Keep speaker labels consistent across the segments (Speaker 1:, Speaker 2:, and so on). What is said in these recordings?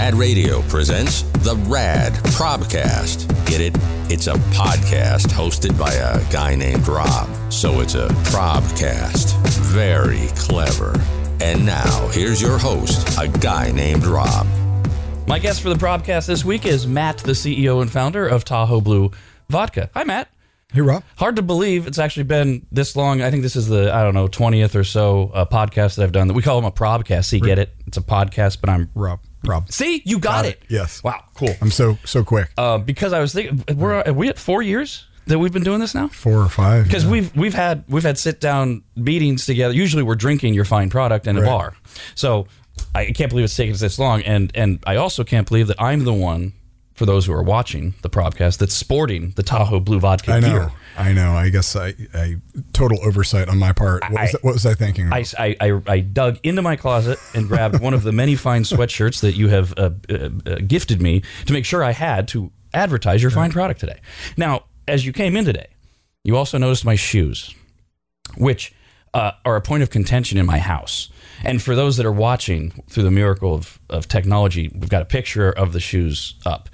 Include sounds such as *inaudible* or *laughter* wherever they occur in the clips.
Speaker 1: Rad Radio presents the Rad Probcast. Get it? It's a podcast hosted by a guy named Rob. So it's a Probcast. Very clever. And now, here's your host, a guy named Rob.
Speaker 2: My guest for the Probcast this week is Matt, the CEO and founder of Tahoe Blue Vodka. Hi, Matt.
Speaker 3: Hey, Rob.
Speaker 2: Hard to believe it's actually been this long. I think this is the, I don't know, 20th or so uh, podcast that I've done. That we call them a Probcast. See, get it? It's a podcast, but I'm.
Speaker 3: Rob. Rob.
Speaker 2: See, you got,
Speaker 3: Got
Speaker 2: it.
Speaker 3: it. Yes.
Speaker 2: Wow, cool.
Speaker 3: I'm so so quick.
Speaker 2: Uh, because I was thinking, we're, are we at four years that we've been doing this now?
Speaker 3: Four or five.
Speaker 2: because
Speaker 3: yeah.
Speaker 2: we've we've had we've had sit down meetings together. Usually, we're drinking your fine product in a
Speaker 3: Right.
Speaker 2: bar. So I can't believe it's taken us this long, and and I also can't believe that I'm the one for those who are watching the podcast that's sporting the Tahoe Blue Vodka
Speaker 3: I know.
Speaker 2: gear.
Speaker 3: I know. I guess I, I total oversight on my part. What was,
Speaker 2: I-
Speaker 3: what was I thinking?
Speaker 2: I, I, I, I dug into my closet and grabbed one of the many fine sweatshirts that you have uh, uh, uh, gifted me to make sure I had to advertise your fine product today. Now, as you came in today, you also noticed my shoes, which uh, are a point of contention in my house. And for those that are watching through the miracle of, of technology, we've got a picture of the shoes up.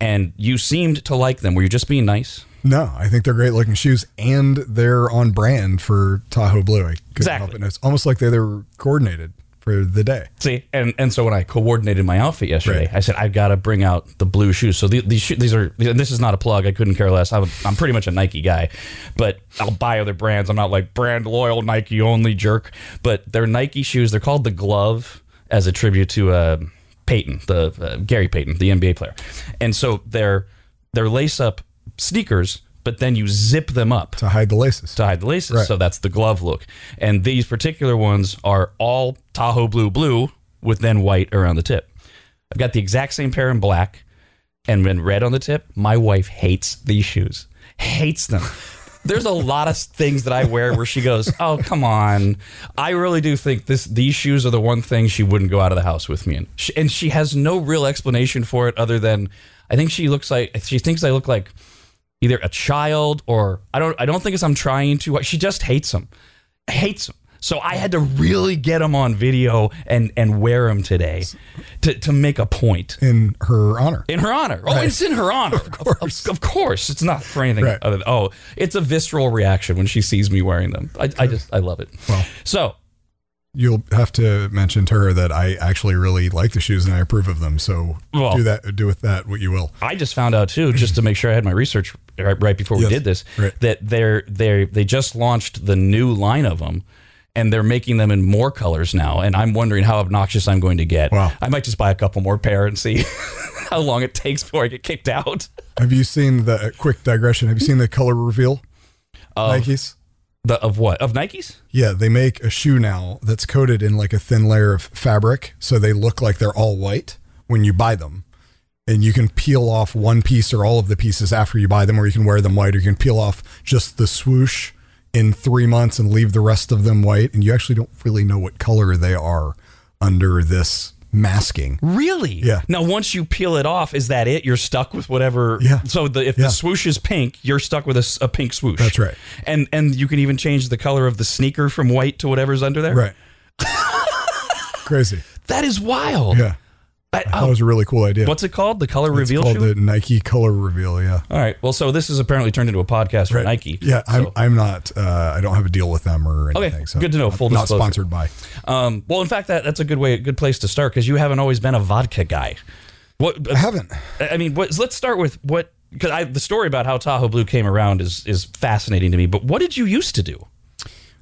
Speaker 2: And you seemed to like them. Were you just being nice?
Speaker 3: No, I think they're great looking shoes, and they're on brand for Tahoe Blue. I couldn't
Speaker 2: Exactly.
Speaker 3: help it. It's almost like they were coordinated for the day.
Speaker 2: See, and and so when I coordinated my outfit yesterday,
Speaker 3: Right.
Speaker 2: I said I've got to bring out the blue shoes. So the, these sho- these are and this is not a plug. I couldn't care less. I'm, I'm pretty much a Nike guy, but I'll buy other brands. I'm not like brand loyal Nike only jerk. But they're Nike shoes. They're called the Glove as a tribute to uh, Peyton, the uh, Gary Payton, the NBA player. And so they're they're lace up sneakers, but then you zip them up
Speaker 3: To hide the laces.
Speaker 2: to hide the laces.
Speaker 3: Right.
Speaker 2: So that's the glove look. And these particular ones are all Tahoe blue blue with then white around the tip. I've got the exact same pair in black and then red on the tip. My wife hates these shoes. Hates them. *laughs* There's a lot of things that I wear where she goes, "Oh, come on." I really do think this these shoes are the one thing she wouldn't go out of the house with me in. She, and she has no real explanation for it other than I think she looks like she thinks I look like either a child or I don't I don't think it's I'm trying to. She just hates him, hates him. So I had to really get him on video and and wear him today to to make a point
Speaker 3: in her honor.
Speaker 2: in her honor. Oh,
Speaker 3: Right.
Speaker 2: it's in her honor. *laughs* Of
Speaker 3: course.
Speaker 2: of, course, it's not for anything
Speaker 3: Right.
Speaker 2: other than oh, it's a visceral reaction when she sees me wearing them. I, I just I love it.
Speaker 3: Well.
Speaker 2: so
Speaker 3: You'll have to mention to her that I actually really like the shoes and I approve of them. So
Speaker 2: Well-
Speaker 3: do that. Do with that what you will.
Speaker 2: I just found out too, just to make sure I had my research right, right before we
Speaker 3: Yes.
Speaker 2: did this,
Speaker 3: Right.
Speaker 2: that they're they they just launched the new line of them, and they're making them in more colors now. And I'm wondering how obnoxious I'm going to get.
Speaker 3: Wow.
Speaker 2: I might just buy a couple more pair and see *laughs* how long it takes before I get kicked out.
Speaker 3: Have you seen the uh, quick digression? Have you seen the color reveal? Uh, Nikes.
Speaker 2: The of what of Nikes?
Speaker 3: Yeah, they make a shoe now that's coated in like a thin layer of fabric, so they look like they're all white when you buy them. And you can peel off one piece or all of the pieces after you buy them, or you can wear them white, or you can peel off just the swoosh in three months and leave the rest of them white. And you actually don't really know what color they are under this masking.
Speaker 2: Really?
Speaker 3: Yeah.
Speaker 2: Now, once you peel it off, is that it? You're stuck with whatever.
Speaker 3: Yeah.
Speaker 2: So the, if
Speaker 3: Yeah.
Speaker 2: the swoosh is pink, you're stuck with a pink swoosh.
Speaker 3: That's right.
Speaker 2: And and you can even change the color of the sneaker from white to whatever's under there.
Speaker 3: Right. *laughs* Crazy.
Speaker 2: That is wild.
Speaker 3: Yeah.
Speaker 2: I-
Speaker 3: I thought
Speaker 2: oh,
Speaker 3: it was a really cool idea.
Speaker 2: what's it called? The color
Speaker 3: it's
Speaker 2: reveal
Speaker 3: called the Nike Color Reveal. Yeah.
Speaker 2: All right. Well, so this is apparently turned into a podcast for
Speaker 3: Right.
Speaker 2: Nike.
Speaker 3: Yeah, I'm, I'm not. Uh, I don't have a deal with them or
Speaker 2: Okay,
Speaker 3: anything. so
Speaker 2: good to know. Full
Speaker 3: not
Speaker 2: disclosure.
Speaker 3: sponsored by.
Speaker 2: um, well, in fact, that that's a good way, a good place to start because you haven't always been a vodka guy. What
Speaker 3: I haven't.
Speaker 2: I mean, what, let's start with what because the story about how Tahoe Blue came around is is fascinating to me. But what did you used to do?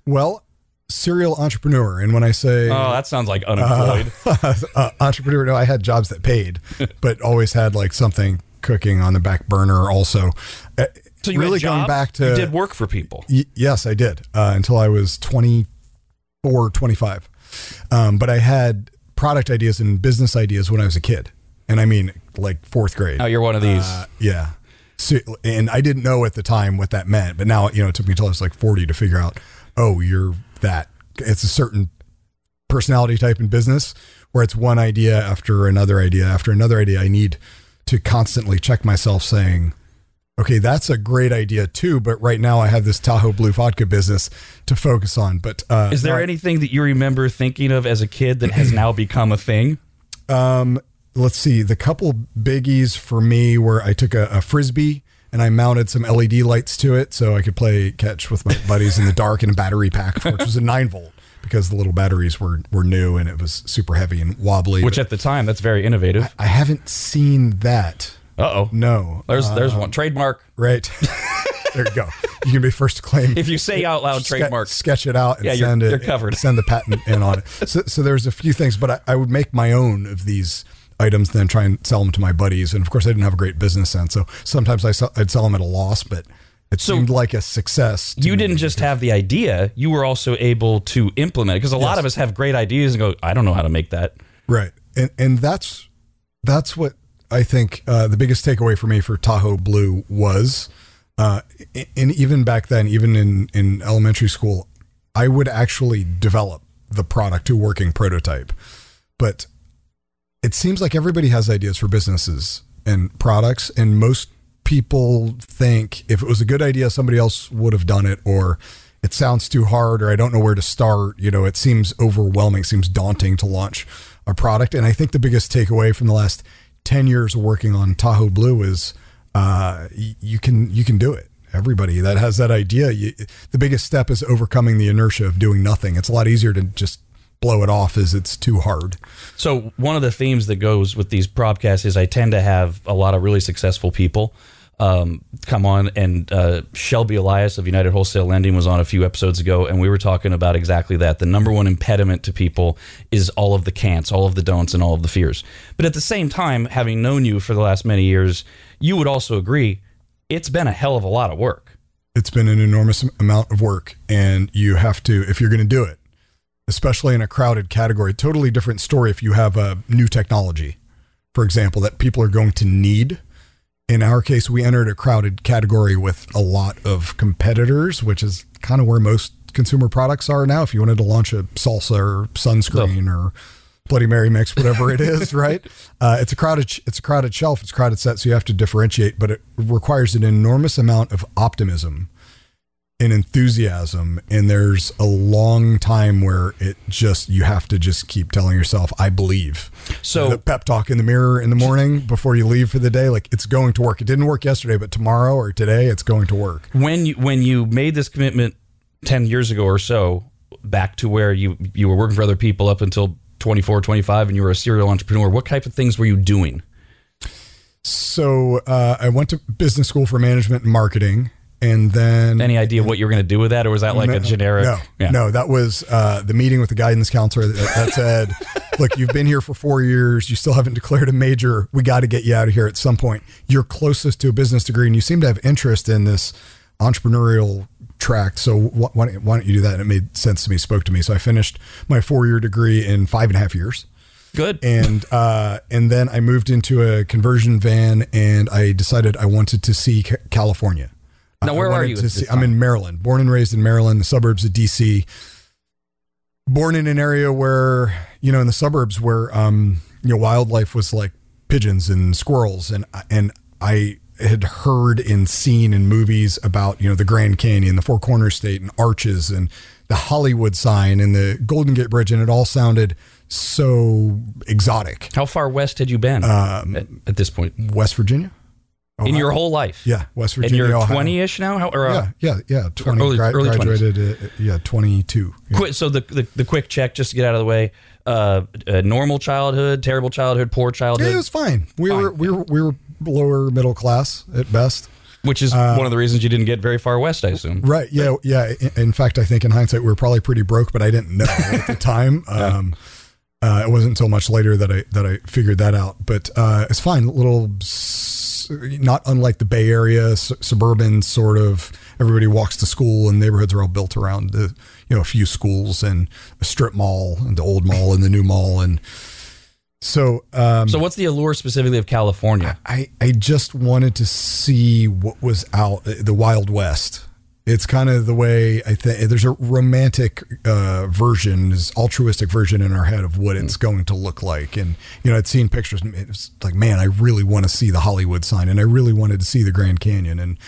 Speaker 3: Well, serial entrepreneur, and when I say
Speaker 2: Oh, that sounds like unemployed. *laughs*
Speaker 3: uh, entrepreneur, no, I had jobs that paid, *laughs* but always had like something cooking on the back burner. Also, Uh,
Speaker 2: so you
Speaker 3: really going back to
Speaker 2: you did work for people.
Speaker 3: Y- yes, I did uh, until I was 24, 25. Um, but I had product ideas and business ideas when I was a kid, and I mean like fourth grade.
Speaker 2: Oh, you're one of these.
Speaker 3: Uh, yeah. So, and I didn't know at the time what that meant, but now, you know, it took me until I was like 40 to figure out, oh, you're that. It's a certain personality type in business where it's one idea after another idea after another idea. I need to constantly check myself saying, okay, that's a great idea too, but right now I have this Tahoe Blue vodka business to focus on. But uh,
Speaker 2: Is there anything that you remember thinking of as a kid that has now become a thing?
Speaker 3: Um, let's see, the couple biggies for me were I took a, a frisbee and I mounted some LED lights to it so I could play catch with my buddies in the dark in a battery pack, which was a *laughs* nine volt because the little batteries were were new and it was super heavy and wobbly.
Speaker 2: Which at the time, that's very innovative.
Speaker 3: I haven't seen that.
Speaker 2: Uh oh.
Speaker 3: No,
Speaker 2: There's there's one trademark.
Speaker 3: right. *laughs* there you go. You can be first to claim.
Speaker 2: If you say out loud trademark,
Speaker 3: sketch it out and
Speaker 2: Yeah, you're-
Speaker 3: send it.
Speaker 2: you're covered.
Speaker 3: Send the patent in on it. So, so there's a few things, but I, I would make my own of these items, then try and sell them to my buddies. And of course, I didn't have a great business sense, so sometimes I sell, I'd sell them at a loss, but it
Speaker 2: So-
Speaker 3: seemed like a success. to
Speaker 2: you
Speaker 3: me.
Speaker 2: didn't just have the idea; you were also able to implement it. Because a lot of us have great ideas and go, "I don't know how to make that."
Speaker 3: right, and and that's that's what I think uh, the biggest takeaway for me for Tahoe Blue was. Uh, and even back then, even in, in elementary school, I would actually develop the product to working prototype. But it seems like everybody has ideas for businesses and products, and most people think if it was a good idea, somebody else would have done it, or it sounds too hard, or I don't know where to start. You know, it seems overwhelming, seems daunting to launch a product. And I think the biggest takeaway from the last 10 years working on Tahoe Blue is uh, you can you can do it. Everybody that has that idea, you, the biggest step is overcoming the inertia of doing nothing. It's a lot easier to just blow it off as it's too hard.
Speaker 2: So one of the themes that goes with these podcasts is I tend to have a lot of really successful people um, come on, and uh, Shelby Elias of United Wholesale Lending was on a few episodes ago, and we were talking about exactly that. The number one impediment to people is all of the can'ts, all of the don'ts, and all of the fears. But at the same time, having known you for the last many years, you would also agree it's been a hell of a lot of work.
Speaker 3: It's been an enormous amount of work, and you have to if you're going to do it, especially in a crowded category. Totally different story if you have a new technology, for example, that people are going to need. In our case, we entered a crowded category with a lot of competitors, which is kind of where most consumer products are now. If you wanted to launch a salsa or sunscreen or Bloody Mary mix, whatever it is, *laughs* right? Uh, it's a crowded, it's a crowded shelf, it's a crowded set, so you have to differentiate. But it requires an enormous amount of optimism and enthusiasm, and there's a long time where it just you have to just keep telling yourself, "I believe."
Speaker 2: So-
Speaker 3: the pep talk in the mirror in the morning before you leave for the day, like it's going to work. It didn't work yesterday, but tomorrow or today, it's going to work.
Speaker 2: when you when you made this commitment 10 years ago or so back to where you you were working for other people up until 24 25 and you were a serial entrepreneur what type of things were you doing
Speaker 3: So uh, I went to business school for management and marketing, and then
Speaker 2: any idea what you were going to do with that or was that like a generic
Speaker 3: No,
Speaker 2: yeah.
Speaker 3: no, that was uh, the meeting with the guidance counselor that, that said, *laughs* "Look, you've been here for four years. You still haven't declared a major. We got to get you out of here at some point. You're closest to a business degree, and you seem to have interest in this entrepreneurial track. So wh- why, don't- why don't you do that?" And it made sense to me. Spoke to me. So I finished my four year degree in five and a half years
Speaker 2: good
Speaker 3: and uh, and then I moved into a conversion van, and I decided I wanted to see Ca- California.
Speaker 2: Now, where are you?
Speaker 3: See, I'm in Maryland, born and raised in Maryland, the suburbs of DC. Born in an area where you know, in the suburbs where um, you know, wildlife was like pigeons and squirrels, and and I had heard and seen in movies about you know the Grand Canyon, the Four Corners State, and arches, and the Hollywood sign, and the Golden Gate Bridge, and it all sounded so exotic.
Speaker 2: how far west had you been
Speaker 3: Um,
Speaker 2: at, at this point
Speaker 3: West Virginia,
Speaker 2: in your whole life
Speaker 3: yeah, West
Speaker 2: and
Speaker 3: Virginia,
Speaker 2: you're 20ish now how, or, uh,
Speaker 3: Yeah, yeah, yeah. Twenty.
Speaker 2: Early-
Speaker 3: gra-
Speaker 2: early 20s.
Speaker 3: graduated. Uh, yeah, twenty-two. Yeah.
Speaker 2: Quick, so the, the the quick check just to get out of the way uh, uh normal childhood terrible childhood poor childhood
Speaker 3: Yeah, it was fine. We
Speaker 2: Fine,
Speaker 3: were we were we were lower middle class at best.
Speaker 2: which is
Speaker 3: Uh,
Speaker 2: one of the reasons you didn't get very far west i assume
Speaker 3: Right. Yeah. Yeah. In, in fact, I think in hindsight we were probably pretty broke, but I didn't know at the *laughs* time. Um, uh, it wasn't until much later that I that I figured that out. But uh, it's fine. Little, not unlike the Bay Area, s- suburban sort of. Everybody walks to school, and neighborhoods are all built around the you know a few schools and a strip mall and the old mall and the new mall and. So, um,
Speaker 2: so what's the allure specifically of california
Speaker 3: I, I just wanted to see what was out the Wild West. It's kind of the way I think there's a romantic uh, version, is altruistic version in our head of what it's going to look like. And you know, I'd seen pictures. And it was like, man, I really want to see the Hollywood sign, and I really wanted to see the Grand Canyon. And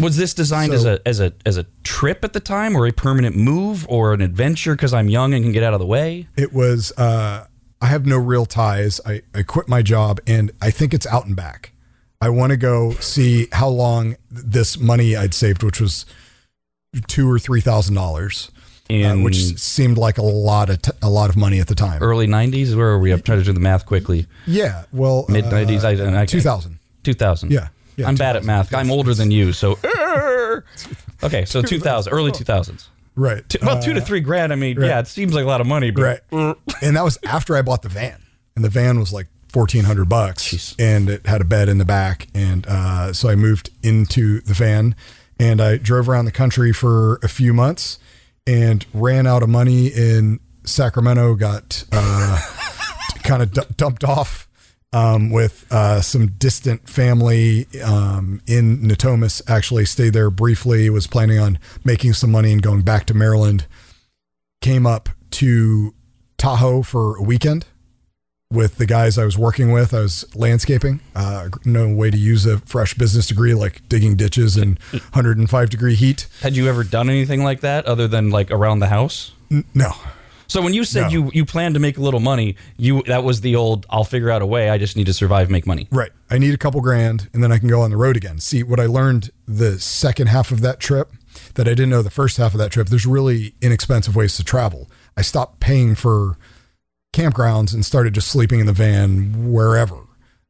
Speaker 2: Was this designed as a as a as a trip at the time, or a permanent move, or an adventure? Because I'm young and can get out of the way.
Speaker 3: it was uh, I have no real ties. I, I quit my job and I think it's out and back. I want to go see how long this money I'd saved, which was two or three thousand dollars, uh, which seemed like a lot of t- a lot of money at the time.
Speaker 2: early 90s, where are we? I'm trying to do the math quickly.
Speaker 3: Yeah, well,
Speaker 2: Mid 90s, I, and I
Speaker 3: two thousand.
Speaker 2: 2000.
Speaker 3: Yeah, yeah,
Speaker 2: I'm bad at math. I'm older than you, so. *laughs* okay, so 2000, early 2000s.
Speaker 3: Right.
Speaker 2: Two, well, two to three grand. I mean, yeah, it seems like a lot of money, but
Speaker 3: Right. and that was after I bought the van. And the van was like fourteen hundred bucks.
Speaker 2: Jeez.
Speaker 3: And it had a bed in the back. And uh, so I moved into the van and I drove around the country for a few months and ran out of money in Sacramento, got uh, *laughs* kind of d- dumped off um, with uh, some distant family um, in Natomas. Actually, stayed there briefly. Was planning on making some money and going back to Maryland. Came up to Tahoe for a weekend with the guys I was working with. I was landscaping. Uh, no way to use a fresh business degree like digging ditches in 105 *laughs* degree heat.
Speaker 2: had you ever done anything like that other than like around the house?
Speaker 3: N- no,
Speaker 2: So when you said
Speaker 3: No.
Speaker 2: you you planned to make a little money, you that was the old I'll figure out a way. I just need to survive, make money.
Speaker 3: Right. I need a couple grand and then I can go on the road again. See, what I learned the second half of that trip that I didn't know the first half of that trip, there's really inexpensive ways to travel. I stopped paying for campgrounds and started just sleeping in the van wherever.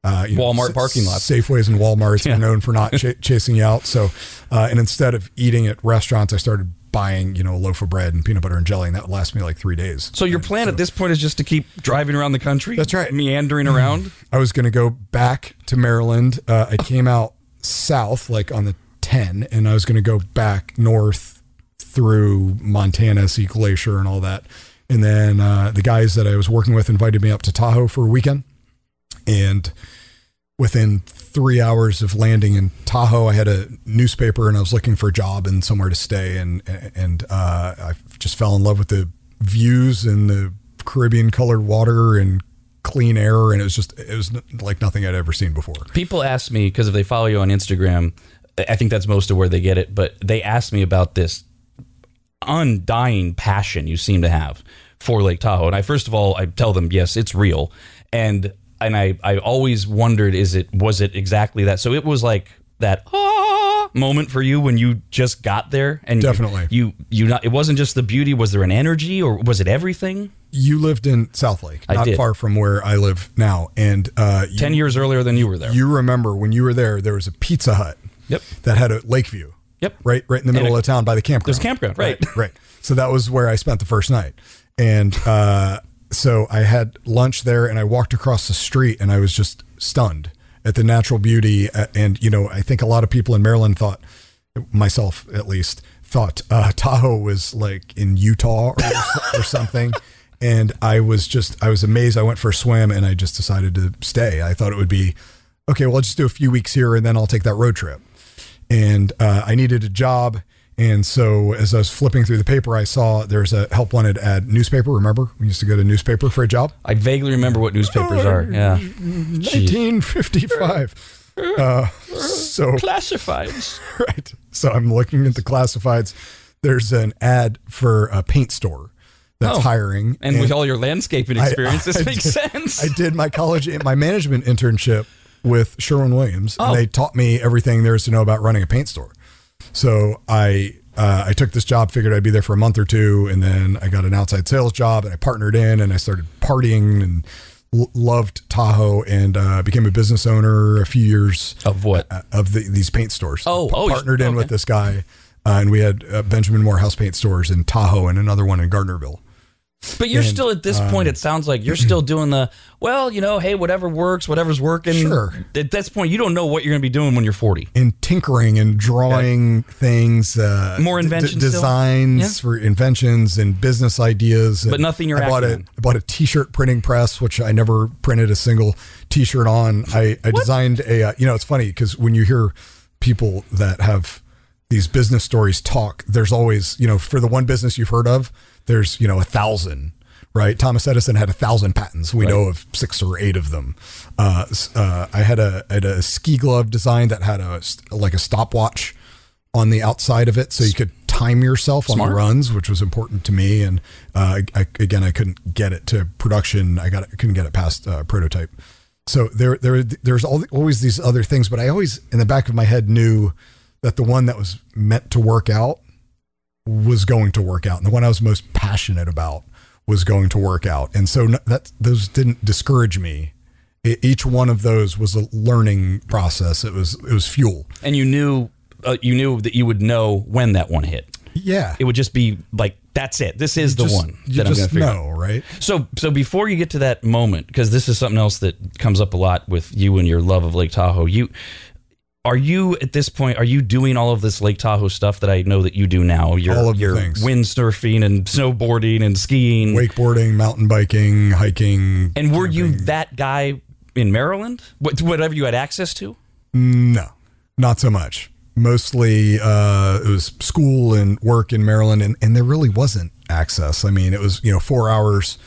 Speaker 3: Uh, you
Speaker 2: Walmart
Speaker 3: s-
Speaker 2: parking lots.
Speaker 3: Safeways and Walmarts
Speaker 2: Yeah.
Speaker 3: are known for not ch- *laughs* chasing you out. So, uh, and instead of eating at restaurants, I started buying, you know, a loaf of bread and peanut butter and jelly, and that would last me like three days.
Speaker 2: So your plan
Speaker 3: so-
Speaker 2: at this point is just to keep driving around the country.
Speaker 3: That's right.
Speaker 2: Meandering around. *clears throat*
Speaker 3: I was going to go back to Maryland. Uh, I came out south, like on the 10, and I was going to go back north through Montana, see Glacier, and all that. And then uh, the guys that I was working with invited me up to Tahoe for a weekend. And within three hours of landing in Tahoe, I had a newspaper and I was looking for a job and somewhere to stay. And and uh, I just fell in love with the views and the Caribbean colored water and clean air. And it was just it was like nothing I'd ever seen before.
Speaker 2: People ask me because if they follow you on Instagram, I think that's most of where they get it. But they ask me about this undying passion you seem to have for Lake Tahoe. And I first of all, I tell them yes, it's real. And and I I always wondered is it was it exactly that? So it was like that ah moment for you when you just got there and you-
Speaker 3: Definitely.
Speaker 2: you you not it wasn't just the beauty was there an energy or was it everything
Speaker 3: You lived in South Lake,
Speaker 2: I
Speaker 3: not
Speaker 2: did.
Speaker 3: far from where I live now. And uh, you,
Speaker 2: 10 years earlier than you were there
Speaker 3: you remember when you were there, there was a Pizza Hut
Speaker 2: Yep.
Speaker 3: that had a lake view.
Speaker 2: Yep.
Speaker 3: Right, right in the middle
Speaker 2: a-
Speaker 3: of town by the campground.
Speaker 2: There's a campground, right.
Speaker 3: right, right. So that was where I spent the first night, and uh, so I had lunch there, and I walked across the street, and I was just stunned at the natural beauty. uh, And you know, I think a lot of people in Maryland thought, myself at least, thought uh, Tahoe was like in Utah or, or something. And I was just, I was amazed. I went for a swim, and I just decided to stay. I thought it would be okay. Well, I'll just do a few weeks here, and then I'll take that road trip and uh, I needed a job. And so as I was flipping through the paper, I saw there's a help wanted ad newspaper. Remember, we used to go to newspaper for a job.
Speaker 2: I vaguely remember what newspapers are. Yeah.
Speaker 3: 1955. Uh, so *laughs*
Speaker 2: Classifieds. *laughs*
Speaker 3: right. So I'm looking at the classifieds. There's an ad for a paint store that's
Speaker 2: Oh.
Speaker 3: hiring,
Speaker 2: And, with all your landscaping
Speaker 3: I-
Speaker 2: experience, this *laughs*
Speaker 3: I
Speaker 2: makes
Speaker 3: did-
Speaker 2: sense.
Speaker 3: I did my college, my management internship with Sherwin Williams,
Speaker 2: Oh.
Speaker 3: and they taught me everything there is to know about running a paint store. So I uh, I took this job, figured I'd be there for a month or two, and then I got an outside sales job, and I partnered in, and I started partying and l- loved Tahoe, and uh, became a business owner a few years
Speaker 2: of what?
Speaker 3: uh, of the, these paint stores.
Speaker 2: Oh, oh,
Speaker 3: partnered in
Speaker 2: okay.
Speaker 3: with this guy, uh, and we had uh, Benjamin Moore House Paint stores in Tahoe and another one in Gardnerville.
Speaker 2: But you're
Speaker 3: and,
Speaker 2: still at this point. It sounds like you're *clears throat* still doing the well. You know, hey, whatever works, whatever's working.
Speaker 3: Sure.
Speaker 2: At this point, you don't know what you're going to be doing when you're 40.
Speaker 3: in tinkering and drawing things, uh,
Speaker 2: More
Speaker 3: d-
Speaker 2: inventions still?
Speaker 3: designs
Speaker 2: Yeah.
Speaker 3: for inventions and business ideas.
Speaker 2: But
Speaker 3: And
Speaker 2: nothing you're
Speaker 3: I bought a. I bought a T-shirt printing press, which I never printed a single T-shirt on. I, I designed a. Uh, you know, it's funny because when you hear people that have these business stories talk, there's always you know for the one business you've heard of, there's you know a thousand. Right, Thomas Edison had a thousand patents. We know of six or eight of them. Uh, uh, I had a had a ski glove design that had a like a stopwatch on the outside of it, so you could time yourself on
Speaker 2: Smart.
Speaker 3: the runs, which was important to me. And uh, I, again, I couldn't get it to production. I got it, couldn't get it past uh, prototype. So there, there, there's all, always these other things, but I always in the back of my head knew that the one that was meant to work out was going to work out, and the one I was most passionate about was going to work out. And so that those didn't discourage me. E- each one of those was a learning process. It was it was fuel.
Speaker 2: And you knew uh, you knew that you would know when that one hit.
Speaker 3: Yeah,
Speaker 2: It would just be like that's it. This is the
Speaker 3: Just-
Speaker 2: one
Speaker 3: You
Speaker 2: that I'm going to figure out.
Speaker 3: know, right?
Speaker 2: So, so before you get to that moment, because this is something else that comes up a lot with you and your love of Lake Tahoe, you are you at this point? Are you doing all of this Lake Tahoe stuff that I know that you do now? You're,
Speaker 3: All of the
Speaker 2: you're
Speaker 3: things.
Speaker 2: windsurfing and snowboarding and skiing.
Speaker 3: Wakeboarding, mountain biking, hiking.
Speaker 2: and were you that guy in Maryland? What, whatever you had access to?
Speaker 3: No, not so much. Mostly, uh, it was school and work in Maryland, and, and there really wasn't access. I mean, it was you know four hours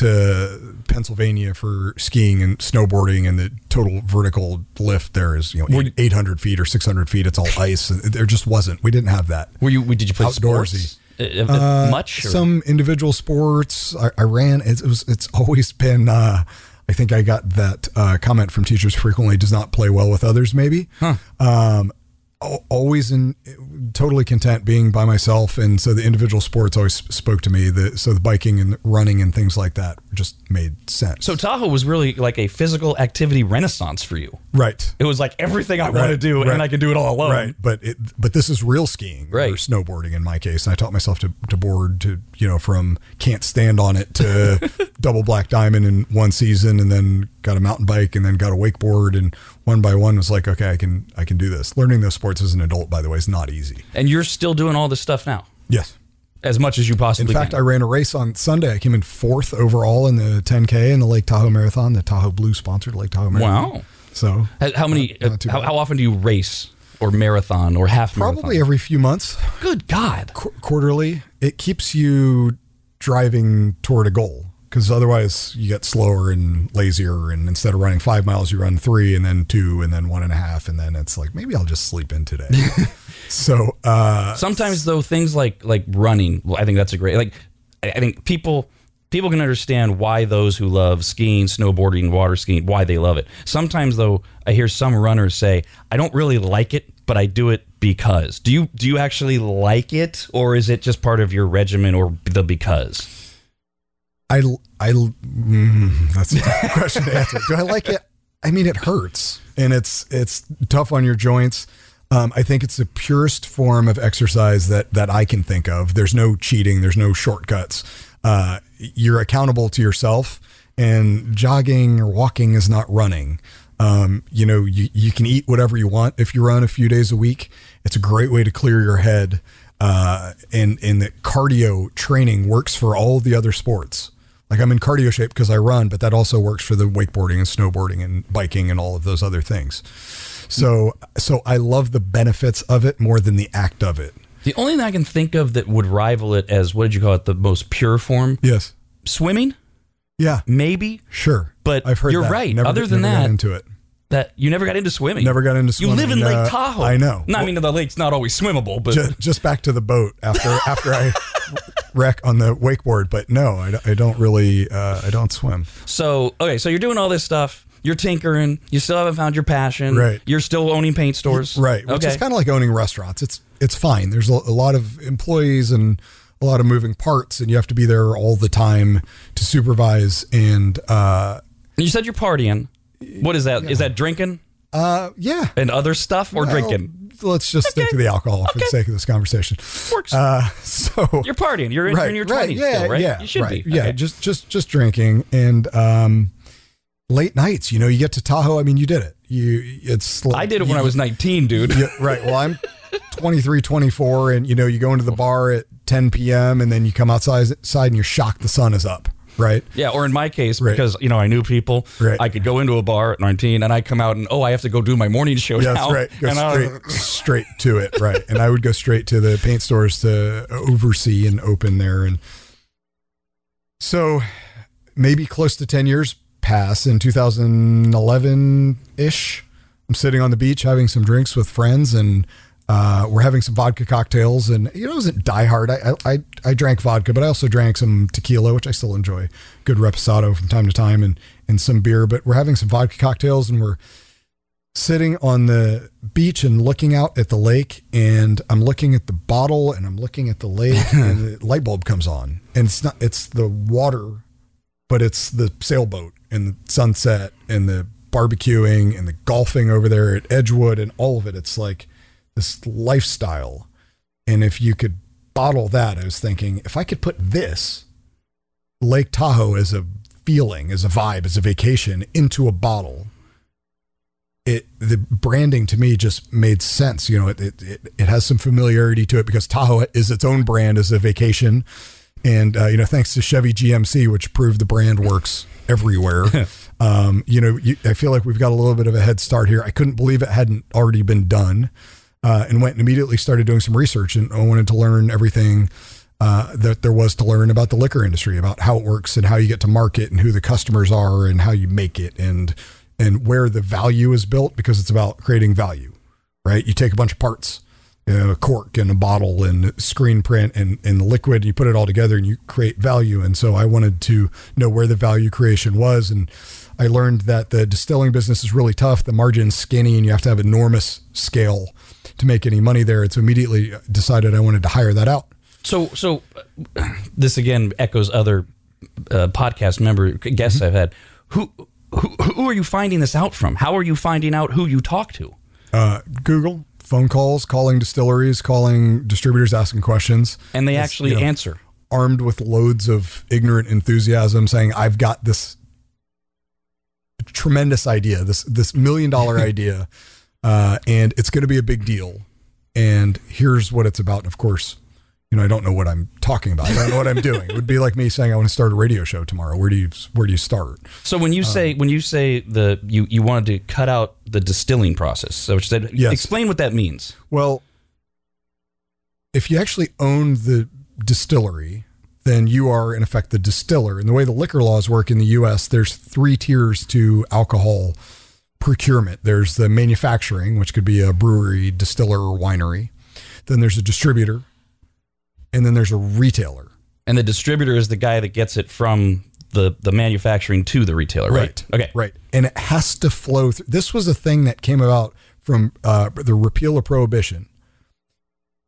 Speaker 3: to Pennsylvania for skiing and snowboarding, and the total vertical lift there is you know eight hundred feet or six hundred feet. It's all *laughs* ice. There just wasn't. We didn't have that.
Speaker 2: Were you? Did you play
Speaker 3: Outdoorsy.
Speaker 2: sports? Uh, uh, much? or-
Speaker 3: Some individual sports. I, I ran. It, was. It's always been. Uh, I think I got that uh, comment from teachers frequently. Does not play well with others. Maybe. Um, always in totally content being by myself, and so the individual sports always spoke to me. The so the biking and running and things like that just made sense.
Speaker 2: So Tahoe was really like a physical activity renaissance for you.
Speaker 3: right.
Speaker 2: It was like everything I want to do,
Speaker 3: right.
Speaker 2: and I can do it all alone.
Speaker 3: Right, but it, but this is real skiing
Speaker 2: Right.
Speaker 3: or snowboarding in my case. And I taught myself to, to board to you know from can't stand on it to *laughs* double black diamond in one season, and then got a mountain bike, and then got a wakeboard, and one by one was like, okay, I can I can do this. Learning those sports as an adult, by the way, is not easy.
Speaker 2: And you're still doing all this stuff now,
Speaker 3: Yes.
Speaker 2: as much as you possibly. Can.
Speaker 3: In fact, I ran a race on Sunday. I came in fourth overall in the 10K in the Lake Tahoe Marathon, the Tahoe Blue sponsored Lake Tahoe Marathon.
Speaker 2: wow.
Speaker 3: So
Speaker 2: How, how many?
Speaker 3: Not- not
Speaker 2: how, how often do you race or marathon or half marathon?
Speaker 3: probably
Speaker 2: marathon?
Speaker 3: every few months.
Speaker 2: Good God.
Speaker 3: qu- quarterly, it keeps you driving toward a goal because otherwise you get slower and lazier. And instead of running five miles, you run three and then two and then one and a half. And then it's like, maybe I'll just sleep in today. *laughs* so, uh,
Speaker 2: Sometimes though, things like like running. I think that's a great. Like, I I think people people can understand why those who love skiing, snowboarding, water skiing, why they love it. Sometimes though, I hear some runners say, "I don't really like it, but I do it because." Do you do you actually like it, or is it just part of your regimen, or the because?
Speaker 3: I, I, mm, that's a tough *laughs* question to answer. Do I like it? I mean, it hurts and it's, it's tough on your joints. Um, I think it's the purest form of exercise that, that I can think of. There's no cheating. There's no shortcuts. Uh, you're accountable to yourself and jogging or walking is not running. Um, you know, you, you can eat whatever you want if you run a few days a week. It's a great way to clear your head. Uh, and, and the cardio training works for all the other sports. Like I'm in cardio shape because I run, but that also works for the wakeboarding and snowboarding and biking and all of those other things. So, so I love the benefits of it more than the act of it.
Speaker 2: The only thing I can think of that would rival it as what did you call it, the most pure form,
Speaker 3: Yes.
Speaker 2: swimming,
Speaker 3: Yeah.
Speaker 2: maybe.
Speaker 3: Sure.
Speaker 2: But
Speaker 3: I've heard
Speaker 2: you're
Speaker 3: that.
Speaker 2: right.
Speaker 3: Never-
Speaker 2: Other than that-
Speaker 3: into it.
Speaker 2: That you never got into swimming.
Speaker 3: Never got into swimming.
Speaker 2: You live in Lake
Speaker 3: Uh,
Speaker 2: Tahoe.
Speaker 3: I know.
Speaker 2: No, I mean the lake's not always swimmable, but
Speaker 3: just, just back to the boat after *laughs* after I wreck on the wakeboard. But no, I, don't- I don't really. Uh, I don't swim.
Speaker 2: so okay. So you're doing all this stuff. You're tinkering. You still haven't found your passion.
Speaker 3: Right.
Speaker 2: You're still owning paint stores.
Speaker 3: Right. Which
Speaker 2: okay.
Speaker 3: is kind of like owning restaurants. It's it's fine. There's a, a lot of employees and a lot of moving parts, and you have to be there all the time to supervise. And uh,
Speaker 2: you said you're partying. What is that? Is that drinking
Speaker 3: uh, yeah,
Speaker 2: and other stuff or
Speaker 3: Well,
Speaker 2: drinking?
Speaker 3: Let's just stick to the alcohol for the sake of this conversation.
Speaker 2: Works.
Speaker 3: Uh, so
Speaker 2: you're partying. You're in, you're in your
Speaker 3: right,
Speaker 2: twenties
Speaker 3: yeah,
Speaker 2: still, right?
Speaker 3: Yeah,
Speaker 2: you should
Speaker 3: right,
Speaker 2: be.
Speaker 3: Yeah,
Speaker 2: Okay.
Speaker 3: just just just drinking and um, late nights. You know, you get to Tahoe. I mean, you did it. You it's.
Speaker 2: I did it when I was 19, dude.
Speaker 3: Yeah, right. Well, I'm 23, 24, and you know, you go into the bar at 10 p.m. and then you come outside, outside and you're shocked the sun is up. Right.
Speaker 2: Yeah, or in my case,
Speaker 3: Right.
Speaker 2: because you know I knew people,
Speaker 3: Right.
Speaker 2: I could go into a bar at 19 and I come out and oh, I have to go do my morning show
Speaker 3: Yeah,
Speaker 2: now.
Speaker 3: that's right. Go
Speaker 2: and I-
Speaker 3: straight, straight to it. Right. And I would go straight to the paint stores to oversee and open there. And so maybe close to 10 years pass in 2011 ish. I'm sitting on the beach having some drinks with friends and Uh, we're having some vodka cocktails, and you know, it wasn't diehard. I, I I drank vodka, but I also drank some tequila, which I still enjoy. Good reposado from time to time, and and some beer. But we're having some vodka cocktails, and we're sitting on the beach and looking out at the lake and I'm looking at the bottle and I'm looking at the lake *laughs* and the light bulb comes on and it's not it's the water but it's the sailboat and the sunset and the barbecuing and the golfing over there at Edgewood and all of it it's like this lifestyle and if you could bottle that I was thinking if I could put this Lake Tahoe as a feeling as a vibe as a vacation into a bottle it the branding to me just made sense. You know, it, it it, it has some familiarity to it because Tahoe is its own brand as a vacation, and uh, you know, thanks to Chevy GMC, which proved the brand works everywhere. *laughs* um, you know, you, I feel like we've got a little bit of a head start here. I couldn't believe it hadn't already been done, uh, and went and immediately started doing some research and I wanted to learn everything. Uh, that there was to learn about the liquor industry, about how it works and how you get to market and who the customers are and how you make it and and where the value is built because it's about creating value, right? You take a bunch of parts, you know, a cork and a bottle and screen print and, and liquid, and you put it all together and you create value. And so I wanted to know where the value creation was. And I learned that the distilling business is really tough. The margin's skinny and you have to have enormous scale to make any money there. It's immediately decided I wanted to hire that out.
Speaker 2: So, so this again echoes other uh, podcast member guests mm-hmm. I've had. Who who, who are you finding this out from? How are you finding out who you talk to?
Speaker 3: Uh, Google, phone calls, calling distilleries, calling distributors, asking questions.
Speaker 2: And they actually you know, answer.
Speaker 3: Armed with loads of ignorant enthusiasm, saying, I've got this tremendous idea, this this million dollar *laughs* idea, uh, and it's going to be a big deal. And here's what it's about. And of course, you know, I don't know what I'm talking about. I don't know what I'm *laughs* doing. It would be like me saying I want to start a radio show tomorrow. Where do you where do you start?
Speaker 2: So when you say um, when you say the you you wanted to cut out the distilling process, so which said yes. explain what that means.
Speaker 3: Well, if you actually own the distillery, then you are in effect the distiller. And the way the liquor laws work in the U.S., there's three tiers to alcohol procurement. There's the manufacturing, which could be a brewery, distiller, or winery. Then there's a distributor and then there's a retailer.
Speaker 2: And the distributor is the guy that gets it from the the manufacturing to the retailer, right? right.
Speaker 3: Okay, right. And it has to flow through. This was a thing that came about from uh, the repeal of prohibition,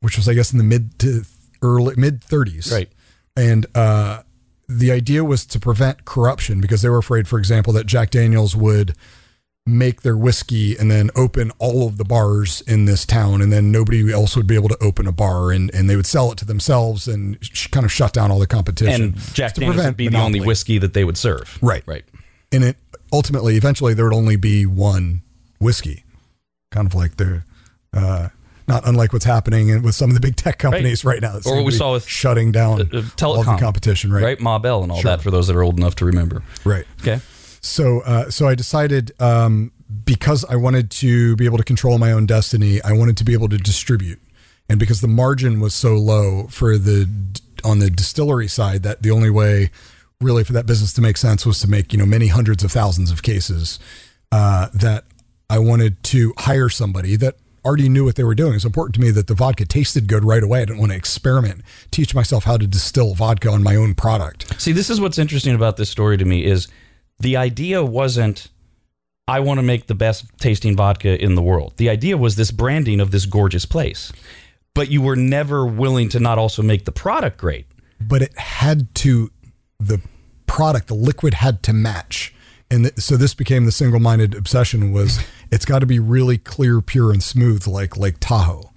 Speaker 3: which was, I guess, in the mid to early mid 30s,
Speaker 2: right?
Speaker 3: And uh, the idea was to prevent corruption because they were afraid, for example, that Jack Daniels would make their whiskey and then open all of the bars in this town and then nobody else would be able to open a bar and, and they would sell it to themselves and sh- kind of shut down all the competition
Speaker 2: and jack daniels would be monopoly. the only whiskey that they would serve
Speaker 3: right
Speaker 2: right
Speaker 3: and it ultimately eventually there would only be one whiskey kind of like the uh, not unlike what's happening with some of the big tech companies right, right now.
Speaker 2: Or what we saw with
Speaker 3: shutting down uh, uh, telecom, all the competition, right?
Speaker 2: Right, Ma Bell and all sure. that for those that are old enough to remember.
Speaker 3: Right.
Speaker 2: Okay.
Speaker 3: So, uh, so I decided um, because I wanted to be able to control my own destiny, I wanted to be able to distribute, and because the margin was so low for the on the distillery side, that the only way really for that business to make sense was to make you know many hundreds of thousands of cases. Uh, that I wanted to hire somebody that already knew what they were doing. It's important to me that the vodka tasted good right away. I didn't want to experiment, teach myself how to distill vodka on my own product.
Speaker 2: See, this is what's interesting about this story to me is the idea wasn't I want to make the best tasting vodka in the world. The idea was this branding of this gorgeous place. But you were never willing to not also make the product great.
Speaker 3: But it had to the product, the liquid had to match. And th- so this became the single-minded obsession was *laughs* it's got to be really clear, pure and smooth like Lake Tahoe.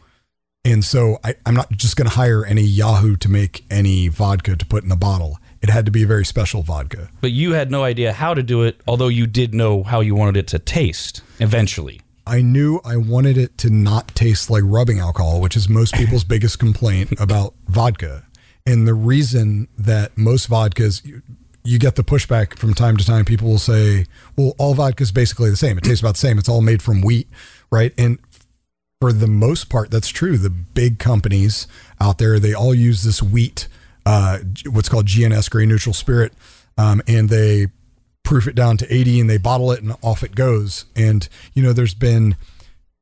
Speaker 3: And so I, I'm not just going to hire any Yahoo to make any vodka to put in a bottle it had to be a very special vodka.
Speaker 2: But you had no idea how to do it, although you did know how you wanted it to taste eventually.
Speaker 3: I knew I wanted it to not taste like rubbing alcohol, which is most people's *laughs* biggest complaint about vodka. And the reason that most vodkas, you, you get the pushback from time to time. People will say, well, all vodka is basically the same. It tastes about the same. It's all made from wheat, right? And for the most part, that's true. The big companies out there, they all use this wheat uh, what's called GNS, grain neutral spirit, um, and they proof it down to 80 and they bottle it and off it goes. And, you know, there's been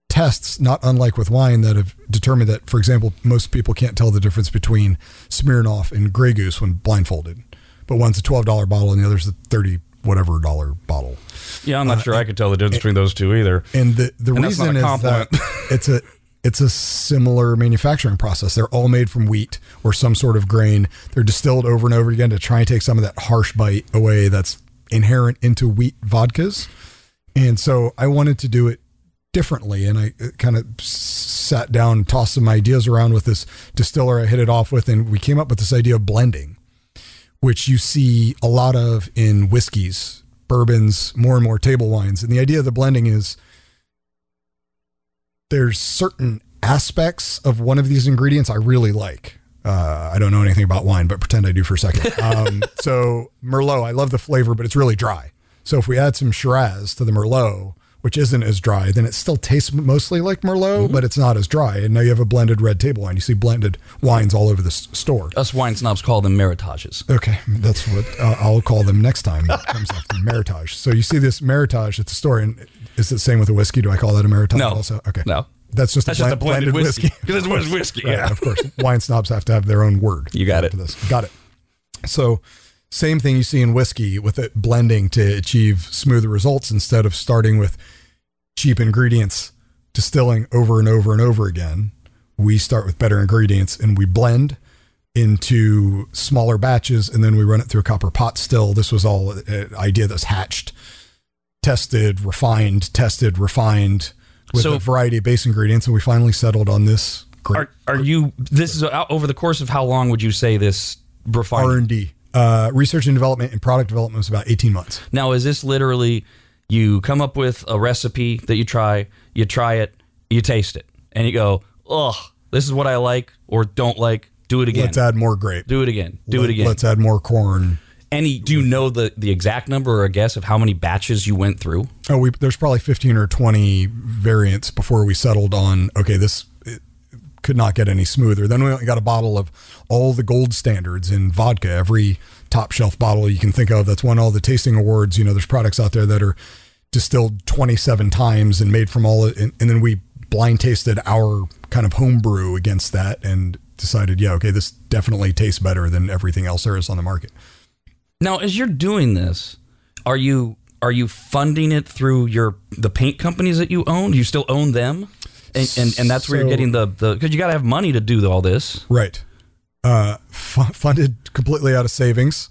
Speaker 3: tests, not unlike with wine, that have determined that, for example, most people can't tell the difference between Smirnoff and Grey Goose when blindfolded. But one's a twelve dollar bottle and the other's a thirty whatever dollar bottle.
Speaker 2: Yeah, I'm not sure I could tell the difference between those two either.
Speaker 3: And the the
Speaker 2: And
Speaker 3: reason is that it's a it's a similar manufacturing process. They're all made from wheat or some sort of grain. They're distilled over and over again to try and take some of that harsh bite away that's inherent into wheat vodkas. And so I wanted to do it differently. And I uh, kind of sat down, tossed some ideas around with this distiller I hit it off with, and we came up with this idea of blending, which you see a lot of in whiskeys, bourbons, more and more table wines. And the idea of the blending is there's certain aspects of one of these ingredients I really like. Uh, I don't know anything about wine, but pretend I do for a second. *laughs* Um, so Merlot, I love the flavor, but it's really dry. So if we add some Shiraz to the Merlot, which isn't as dry, then it still tastes mostly like Merlot, but it's not as dry. And now you have a blended red table wine. You see blended wines all over the s- store.
Speaker 2: Us wine snobs call them meritages.
Speaker 3: Okay, that's what uh, I'll call them next time. It comes after *laughs* Meritage. So you see this Meritage at the store, and is it the same with a whiskey? Do I call that a Meritage
Speaker 2: No.
Speaker 3: also? Okay.
Speaker 2: No.
Speaker 3: That's just
Speaker 2: That's
Speaker 3: a
Speaker 2: just a
Speaker 3: blend-
Speaker 2: blended whiskey. Because it's *laughs* whiskey.
Speaker 3: Right,
Speaker 2: Yeah.
Speaker 3: of course. Wine snobs have to have their own word.
Speaker 2: You got it.
Speaker 3: This. Got it. So, same thing you see in whiskey with it blending to achieve smoother results instead of starting with cheap ingredients, distilling over and over and over again. We start with better ingredients and we blend into smaller batches and then we run it through a copper pot still. This was all an idea that's hatched, tested, refined, tested, refined with
Speaker 2: So-
Speaker 3: a variety of base ingredients. And we finally settled on this great
Speaker 2: Are, are you, this is over the course of how long would you say this
Speaker 3: R and D Uh, research and development and product development was about eighteen months.
Speaker 2: Now, is this literally you come up with a recipe that you try, you try it, you taste it, and you go, ugh, this is what I like or don't like, do it again.
Speaker 3: Let's add more grape.
Speaker 2: do it again. Do
Speaker 3: Let-
Speaker 2: it again.
Speaker 3: Let's add more corn.
Speaker 2: Any? Do you know the the exact number or a guess of how many batches you went through?
Speaker 3: Oh, we there's probably fifteen or twenty variants before we settled on. Okay, this could not get any smoother. Then we got a bottle of all the gold standards in vodka. Every top shelf bottle you can think of that's won all the tasting awards. You know, there's products out there that are distilled 27 times and made from all. And, and then we blind tasted our kind of home brew against that and decided, yeah, okay, this definitely tastes better than everything else there is on the market.
Speaker 2: Now, as you're doing this, are you are you funding it through your the paint companies that you own? Do you still own them? And and, and that's where you're getting the the because you got to have money to do all this.
Speaker 3: Right. Uh, fu- funded completely out of savings,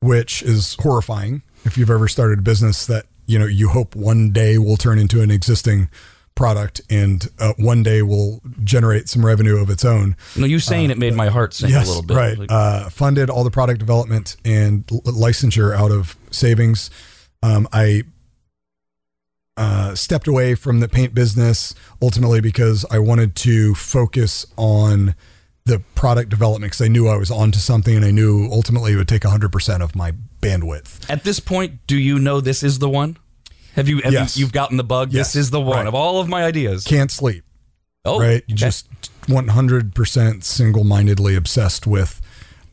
Speaker 3: which is horrifying. If you've ever started a business that you know you hope one day will turn into an existing product and uh, one day will generate some revenue of its own.
Speaker 2: No, you saying it made my heart sink
Speaker 3: yes,
Speaker 2: a little bit.
Speaker 3: right.
Speaker 2: Like,
Speaker 3: uh, funded all the product development and l- licensure out of savings. Um, I uh, stepped away from the paint business ultimately because I wanted to focus on the product development because I knew I was onto something and I knew ultimately it would take 100% of my bandwidth.
Speaker 2: At this point, do you know this is the one? Have you? Have
Speaker 3: Yes.
Speaker 2: you you've gotten the bug.
Speaker 3: Yes.
Speaker 2: This is the one
Speaker 3: Right.
Speaker 2: of all of my ideas.
Speaker 3: Can't sleep.
Speaker 2: oh,
Speaker 3: right?
Speaker 2: okay.
Speaker 3: Just 100% single mindedly obsessed with,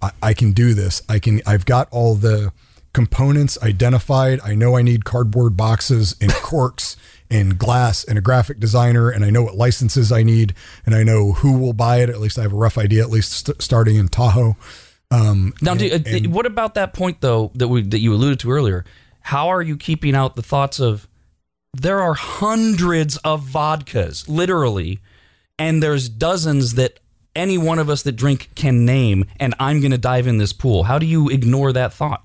Speaker 3: I, I can do this. I can, I've got all the components identified. I know I need cardboard boxes and corks and glass and a graphic designer. And I know what licenses I need. And I know who will buy it. At least I have a rough idea, at least st- starting in Tahoe. Um,
Speaker 2: Now, do,
Speaker 3: and-
Speaker 2: uh,
Speaker 3: and-
Speaker 2: what about that point though that we that you alluded to earlier? How are you keeping out the thoughts of there are hundreds of vodkas, literally, and there's dozens that any one of us that drink can name, and I'm going to dive in this pool. How do you ignore that thought?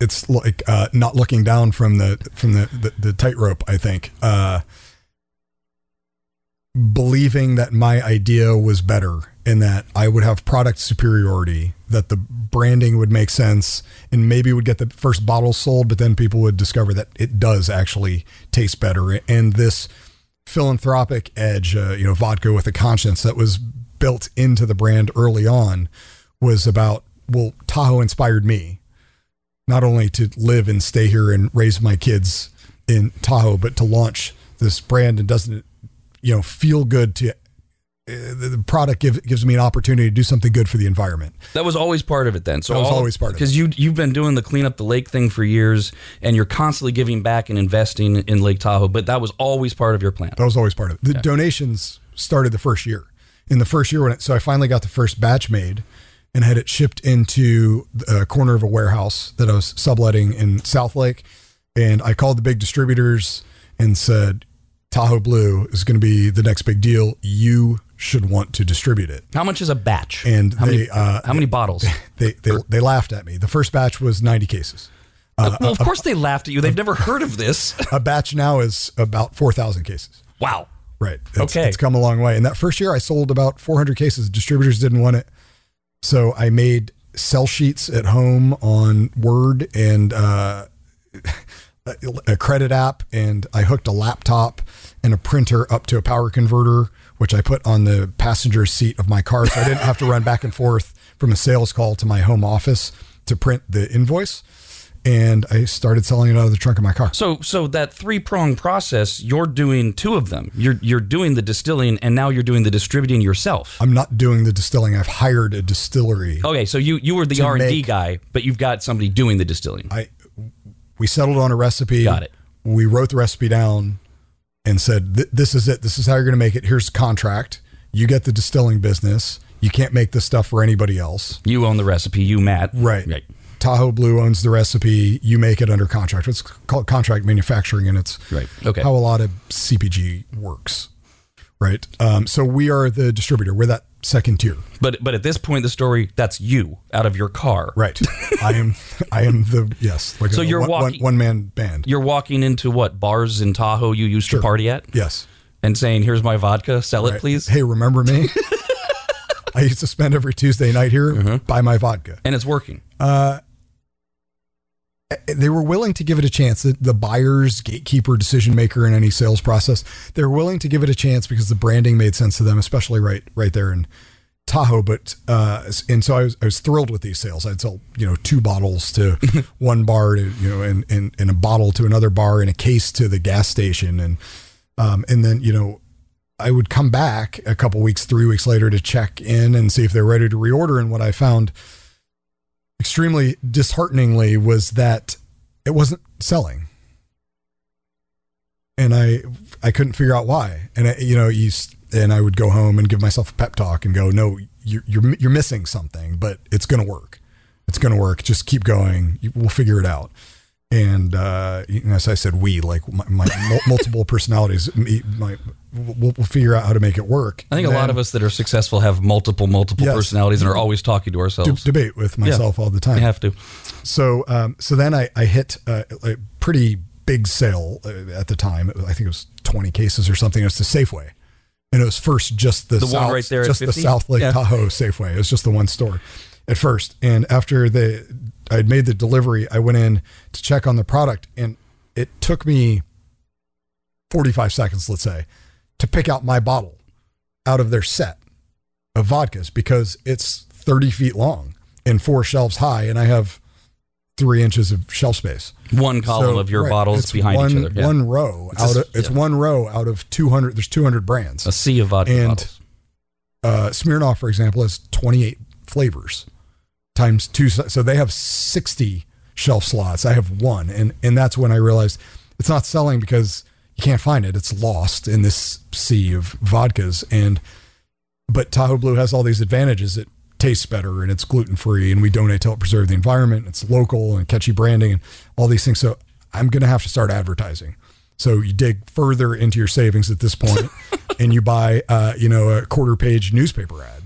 Speaker 3: it's like uh, not looking down from the from the the, the tightrope. I think uh, believing that my idea was better and that I would have product superiority, that the branding would make sense, and maybe would get the first bottle sold, but then people would discover that it does actually taste better. And this philanthropic edge, uh, you know, vodka with a conscience that was built into the brand early on was about, well, Tahoe inspired me not only to live and stay here and raise my kids in Tahoe, but to launch this brand and doesn't it, you know, feel good to Uh, the, the product give, gives me an opportunity to do something good for the environment.
Speaker 2: That was always part of it then. So
Speaker 3: That was always part of it.
Speaker 2: Because you you've been doing the clean up the lake thing for years, and you're constantly giving back and investing in Lake Tahoe. But that was always part of your plan.
Speaker 3: That was always part of it. The donations started the first year. In the first year when it, so I finally got the first batch made and had it shipped into a corner of a warehouse that I was subletting in South Lake. And I called the big distributors and said, Tahoe Blue is going to be the next big deal. You should want to distribute it.
Speaker 2: How much is a batch?
Speaker 3: And
Speaker 2: how
Speaker 3: they,
Speaker 2: many,
Speaker 3: uh,
Speaker 2: how many bottles? *laughs*
Speaker 3: They, they, they laughed at me. The first batch was 90 cases.
Speaker 2: well, of course they laughed at you. They've never heard of this. *laughs*
Speaker 3: A batch now is about 4,000 cases.
Speaker 2: wow.
Speaker 3: Right. It's,
Speaker 2: Okay.
Speaker 3: It's come a long way. And that first year, I sold about 400 cases. Distributors didn't want it. So I made sell sheets at home on Word and uh, a, *laughs* a credit app. And I hooked a laptop and a printer up to a power converter, which I put on the passenger seat of my car. So I didn't have to run back and forth from a sales call to my home office to print the invoice. And I started selling it out of the trunk of my car.
Speaker 2: So so that three prong process, you're doing two of them. You're you're doing the distilling, and now you're doing the distributing yourself.
Speaker 3: I'm not doing the distilling. I've hired a distillery.
Speaker 2: Okay, so you you were the R and D guy, but you've got somebody doing the distilling.
Speaker 3: I we settled on a recipe.
Speaker 2: Got it.
Speaker 3: We wrote the recipe down and said, "This is it. This is how you're going to make it. Here's the contract. You get the distilling business. You can't make this stuff for anybody else."
Speaker 2: You own the recipe. You Matt.
Speaker 3: Right.
Speaker 2: Right.
Speaker 3: Tahoe Blue owns the recipe. You make it under contract. It's called contract manufacturing, and it's
Speaker 2: Right. Okay.
Speaker 3: how a lot of CPG works. Right. Um, so we are the distributor. We're that second tier.
Speaker 2: But but at this point in the story, that's you out of your car.
Speaker 3: Right. I am. I am the yes. Like
Speaker 2: So
Speaker 3: a
Speaker 2: you're
Speaker 3: one,
Speaker 2: walking-
Speaker 3: one man band.
Speaker 2: You're walking into what bars in Tahoe you used to party at,
Speaker 3: Yes.
Speaker 2: and saying, "Here's my vodka. Sell it, please."
Speaker 3: Hey, remember me? *laughs* I used to spend every Tuesday night here,
Speaker 2: Mm-hmm.
Speaker 3: buy my vodka.
Speaker 2: And it's working.
Speaker 3: They were willing to give it a chance. The, the buyer's gatekeeper, decision maker in any sales process, they're willing to give it a chance because the branding made sense to them, especially right right there in Tahoe. But uh, and so I was I was thrilled with these sales. I'd sell you know two bottles to *laughs* one bar, to you know, and, and and a bottle to another bar, and a case to the gas station, and um, and then you know I would come back a couple weeks, three weeks later to check in and see if they're ready to reorder. And what I found extremely dishearteningly was that it wasn't selling. And I I couldn't figure out why. And I, you know, you and I would go home and give myself a pep talk and go, "No, you're you're, you're missing something, but it's going to work. It's going to work. Just keep going. We'll figure it out." And uh, you as I said, we like my, my *laughs* multiple personalities. Me, my, we'll, we'll figure out how to make it work.
Speaker 2: I think a lot of us that are successful have multiple multiple
Speaker 3: Yes.
Speaker 2: personalities and are always talking to ourselves.
Speaker 3: debate with myself all the time.
Speaker 2: I have to.
Speaker 3: So, um, so then I, I hit uh, a pretty big sale uh, at the time. I think it was 20 cases or something. It was the Safeway. And it was first just the,
Speaker 2: The one
Speaker 3: South,
Speaker 2: right there at
Speaker 3: just the South Lake
Speaker 2: Yeah.
Speaker 3: Tahoe Safeway. It was just the one store at first. And after the, I'd made the delivery, I went in to check on the product and it took me 45 seconds, let's say, to pick out my bottle out of their set of vodkas because it's 30 feet long and four shelves high. And I have three inches of shelf space.
Speaker 2: One column
Speaker 3: So,
Speaker 2: of your
Speaker 3: right,
Speaker 2: bottles behind
Speaker 3: one,
Speaker 2: each other. Yeah.
Speaker 3: One row
Speaker 2: It's
Speaker 3: out
Speaker 2: a-
Speaker 3: of it's
Speaker 2: yeah.
Speaker 3: one row out of 200. There's 200 brands.
Speaker 2: A sea of vodka
Speaker 3: And-
Speaker 2: bottles.
Speaker 3: Uh, Smirnoff, for example, has 28 flavors times two. So they have 60 shelf slots. I have one, and and that's when I realized it's not selling because you can't find it. It's lost in this sea of vodkas. And but Tahoe Blue has all these advantages. It tastes better and it's gluten free, and we donate to help preserve the environment. It's local and catchy branding and all these things. So I'm going to have to start advertising. So you dig further into your savings at this point, *laughs* and you buy, uh, you know, a quarter page newspaper ad.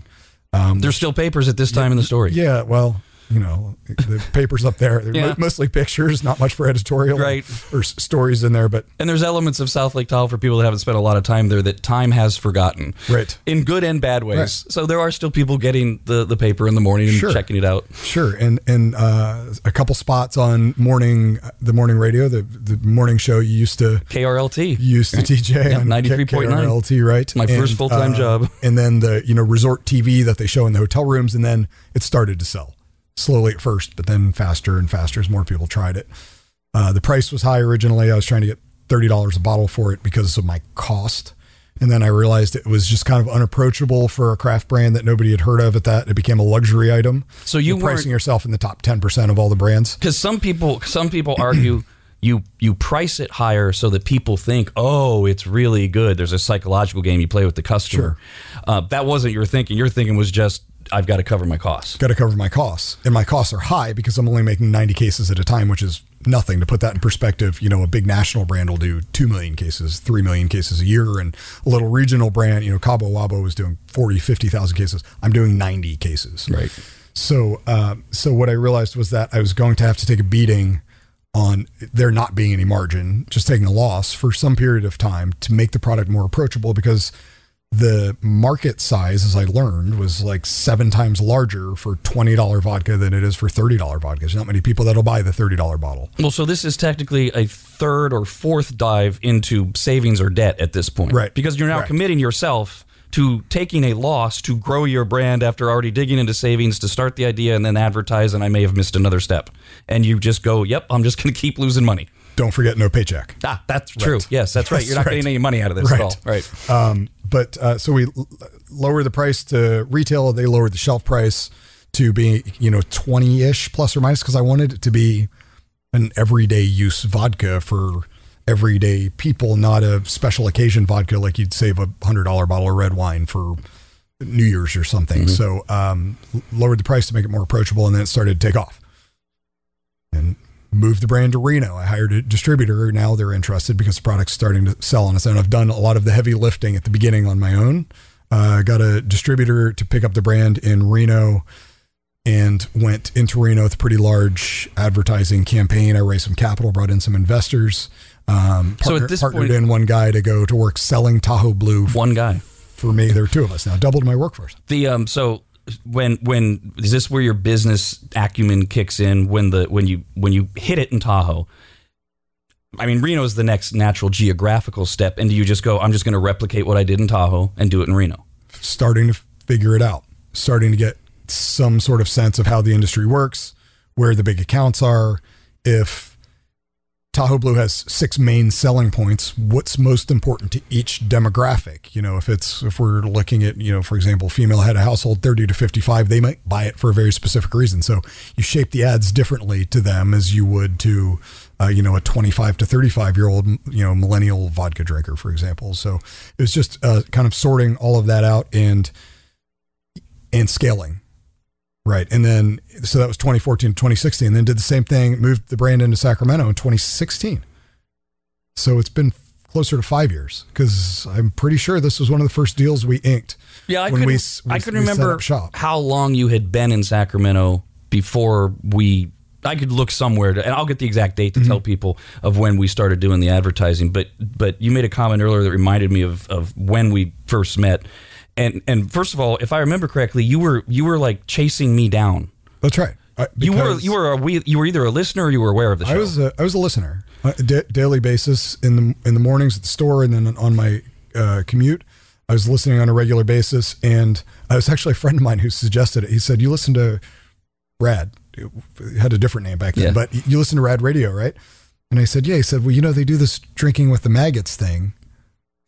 Speaker 3: Um,
Speaker 2: There's still papers at this time in the story.
Speaker 3: yeah, well, you know, the *laughs* papers up there, they're
Speaker 2: Yeah.
Speaker 3: mostly pictures, not much for editorial
Speaker 2: Right.
Speaker 3: or s- stories in there, but
Speaker 2: And there's elements of South Lake Tahoe for people that haven't spent a lot of time there that time has forgotten.
Speaker 3: Right.
Speaker 2: In good and bad ways.
Speaker 3: Right.
Speaker 2: So there are still people getting the, the paper in the morning and
Speaker 3: Sure.
Speaker 2: checking it out.
Speaker 3: Sure, and and uh, a couple spots on morning the morning radio, the the morning show you used to
Speaker 2: KRLT.
Speaker 3: you used to TJ
Speaker 2: Yeah,
Speaker 3: on
Speaker 2: 93.9.
Speaker 3: KRLT, right?
Speaker 2: My first full-time
Speaker 3: uh,
Speaker 2: job.
Speaker 3: and then the you know resort TV that they show in the hotel rooms, and then it started to sell slowly at first, but then faster and faster as more people tried it. Uh, the price was high originally. I was trying to get thirty dollars a bottle for it because of my cost And then I realized it was just kind of unapproachable for a craft brand that nobody had heard of at that. It became a luxury item.
Speaker 2: So you
Speaker 3: You're pricing yourself in the top 10% of all the brands.
Speaker 2: because some people some people argue *clears throat* you you price it higher so that people think oh it's really good there's a psychological game you play with the customer uh, that wasn't your thinking your thinking was just i've got to cover my costs
Speaker 3: Got to cover my costs. And my costs are high because I'm only making 90 cases at a time, which is nothing. To put that in perspective, you know, a big national brand will do 2 million cases, 3 million cases a year. And a little regional brand, you know, Cabo Wabo is doing 40, 50,000 cases. I'm doing 90 cases.
Speaker 2: Right.
Speaker 3: So, um, so what I realized was that I was going to have to take a beating on there not being any margin, just taking a loss for some period of time to make the product more approachable because the market size, as I learned, was like seven times larger for $20 vodka than it is for $30 vodka. There's not many people that'll buy the $30 bottle.
Speaker 2: well so this is technically a third or fourth dive into savings or debt at this point
Speaker 3: Right.
Speaker 2: because you're now
Speaker 3: Right.
Speaker 2: committing yourself to taking a loss to grow your brand after already digging into savings to start the idea and then advertise and i may have missed another step and you just go yep i'm just going to keep losing money
Speaker 3: Don't forget no paycheck.
Speaker 2: Ah, that's true. Yes, that's right.
Speaker 3: That's
Speaker 2: You're not *laughs*
Speaker 3: right.
Speaker 2: getting any money out of this
Speaker 3: Right.
Speaker 2: at all. Right.
Speaker 3: Um, but uh, so we l- lowered the price to retail. They lowered the shelf price to be, you know, 20 ish plus or minus because I wanted it to be an everyday use vodka for everyday people, not a special occasion vodka like you'd save a $100 bottle of red wine for New Year's or something. So um, lowered the price to make it more approachable and then it started to take off. And moved the brand to Reno. I hired a distributor. Now they're interested because the product's starting to sell on its own. I've done a lot of the heavy lifting at the beginning on my own. Uh, got a distributor to pick up the brand in Reno and went into Reno with a pretty large advertising campaign. I raised some capital, brought in some investors. Um,
Speaker 2: So at
Speaker 3: partner-
Speaker 2: this
Speaker 3: partnered
Speaker 2: point-
Speaker 3: in one guy to go to work selling Tahoe Blue
Speaker 2: One guy.
Speaker 3: for me. There are two of us now, doubled my workforce.
Speaker 2: The um. So when when is this where your business acumen kicks in? When the when you when you hit it in Tahoe. I mean, Reno is the next natural geographical step, and do you just go? I'm just going to replicate what I did in Tahoe and do it in Reno.
Speaker 3: starting to figure it out, starting to get some sort of sense of how the industry works, where the big accounts are. If Tahoe Blue has six main selling points, what's most important to each demographic? You know, if it's if we're looking at, you know, for example, female head of household 30 to 55, they might buy it for a very specific reason. So you shape the ads differently to them as you would to uh, you know, a 25 to 35 year old, you know, millennial vodka drinker, for example. So it was just uh, kind of sorting all of that out and and scaling, right? And then so that was 2014 to 2016. And then did the same thing, moved the brand into Sacramento in 2016. So it's been closer to five years because I'm pretty sure this was one of the first deals we inked.
Speaker 2: Yeah, I
Speaker 3: when
Speaker 2: couldn't,
Speaker 3: we we-
Speaker 2: I could
Speaker 3: we
Speaker 2: remember how long you had been in Sacramento before we. I could look somewhere, to, and I'll get the exact date to
Speaker 3: Mm-hmm.
Speaker 2: tell people of when we started doing the advertising. But but you made a comment earlier that reminded me of, of when we first met. And and first of all, if I remember correctly, you were you were like chasing me down.
Speaker 3: That's right. I-
Speaker 2: You were you were a, we, you were either a listener or you were aware of the show.
Speaker 3: I was a, I was a listener, uh, da- daily basis in the in the mornings at the store, and then on my uh, commute. I was listening on a regular basis, and I was actually a friend of mine who suggested it. He said, "You listen to Rad." It had a different name back then,
Speaker 2: Yeah.
Speaker 3: but you listen to Rad Radio, right? And I said, "Yeah." He said, "Well, you know, they do this drinking with the maggots thing."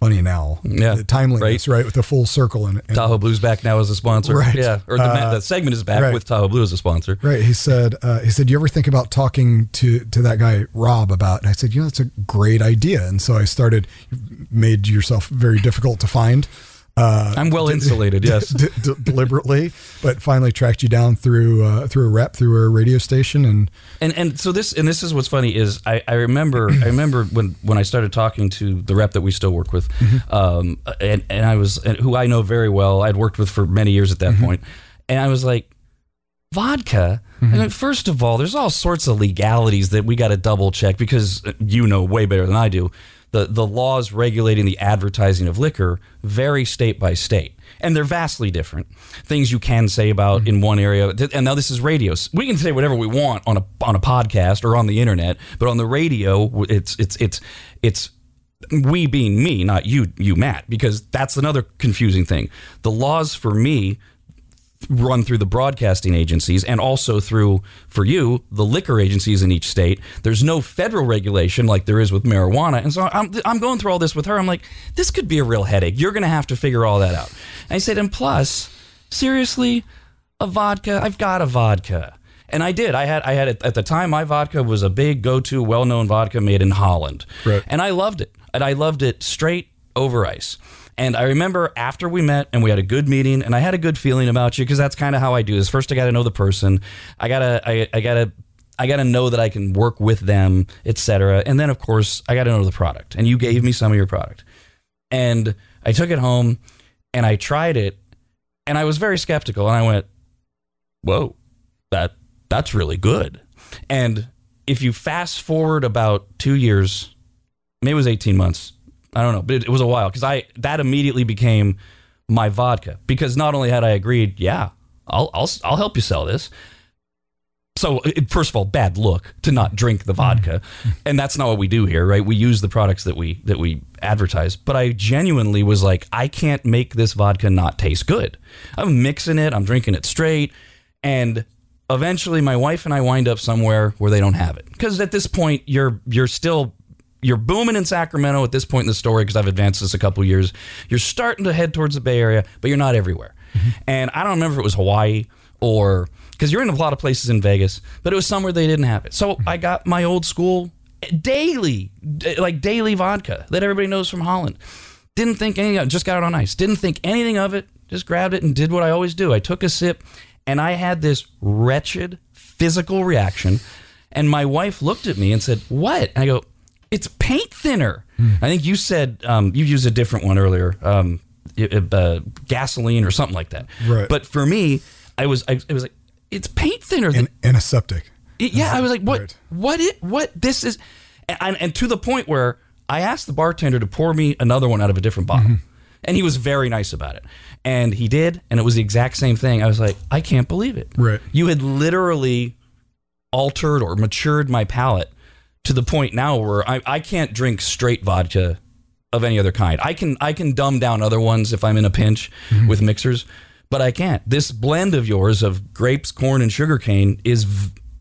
Speaker 3: Funny now,
Speaker 2: Yeah,
Speaker 3: the timeliness, right. With the full circle and, and
Speaker 2: Tahoe Blues back now as a sponsor.
Speaker 3: Right.
Speaker 2: Yeah, or the,
Speaker 3: Uh,
Speaker 2: segment is back
Speaker 3: right.
Speaker 2: with Tahoe Blue as a sponsor.
Speaker 3: Right. He said, uh, he said, you ever think about talking to, to that guy, Rob, about, and I said, you know, that's a great idea. And so I started, made yourself very difficult to find. Uh,
Speaker 2: I'm well insulated. Yes.
Speaker 3: d- d- deliberately, but finally tracked you down through, uh, through a rep, through a radio station. And
Speaker 2: And and so this and this is what's funny is I, I remember I remember when when I started talking to the rep that we still work with, um, and and I was and who I know very well. I'd worked with for many years at that point, and I was like, vodka. I mean, first of all, there's all sorts of legalities that we got to double check because uh, you know way better than I do. The the laws regulating the advertising of liquor vary state by state. And they're vastly different. Things you can say about mm-hmm. in one area, and now this is radio. We can say whatever we want on a on a podcast or on the internet, but on the radio, it's it's it's it's we being me, not you, you Matt, because that's another confusing thing. The laws for me run through the broadcasting agencies and also through for you the liquor agencies in each state there's no federal regulation like there is with marijuana and so i'm, I'm going through all this with her i'm like this could be a real headache you're going to have to figure all that out and i said and plus seriously a vodka i've got a vodka and I did. I had. I had it at the time. My vodka was a big go-to, well-known vodka made in Holland,
Speaker 3: Right.
Speaker 2: and I loved it. And I loved it straight over ice. And I remember after we met and we had a good meeting, and I had a good feeling about you because that's kind of how I do this. First, I got to know the person. I gotta. I, I gotta. I got to know that I can work with them, etc. And then, of course, I got to know the product. And you gave me some of your product, and I took it home and I tried it, and I was very skeptical. And I went, "Whoa, that that's really good." And if you fast forward about two years, maybe it was 18 months. I don't know, but it, it was a while because I that immediately became my vodka because not only had I agreed, yeah, I'll I'll I'll help you sell this. So it, first of all, bad look to not drink the vodka, mm-hmm. and that's not what we do here, right? We use the products that we that we advertise. But I genuinely was like, I can't make this vodka not taste good. I'm mixing it, I'm drinking it straight, and eventually my wife and I wind up somewhere where they don't have it because at this point you're you're still you're booming in Sacramento at this point in the story because I've advanced this a couple years. You're starting to head towards the Bay Area, but you're not everywhere. Mm-hmm. And I don't remember if it was Hawaii or because you're in a lot of places in Vegas, but it was somewhere they didn't have it. So mm-hmm. I got my old school eh, daily, like daily vodka that everybody knows from Holland. Didn't think anything of it, just got it on ice. Didn't think anything of it, just grabbed it and did what I always do. I took a sip and I had this wretched physical reaction. And my wife looked at me and said, What? And I go, It's paint thinner. I think you said um, you used a different one earlier, um, it- uh, gasoline or something like that.
Speaker 3: Right.
Speaker 2: But for me, I was, I, it was like, It's paint thinner.
Speaker 3: and antiseptic.
Speaker 2: It- yeah, I was like, what?
Speaker 3: Right.
Speaker 2: What? It? What? This is, and, and to the point where I asked the bartender to pour me another one out of a different bottle,
Speaker 3: Mm-hmm.
Speaker 2: and he was very nice about it, and he did, and it was the exact same thing. I was like, I can't believe it.
Speaker 3: Right.
Speaker 2: You had literally altered or matured my palate to the point now where I, I can't drink straight vodka of any other kind. I can I can dumb down other ones if I'm in a pinch
Speaker 3: Mm-hmm.
Speaker 2: with mixers, but I can't. This blend of yours of grapes, corn, and sugarcane is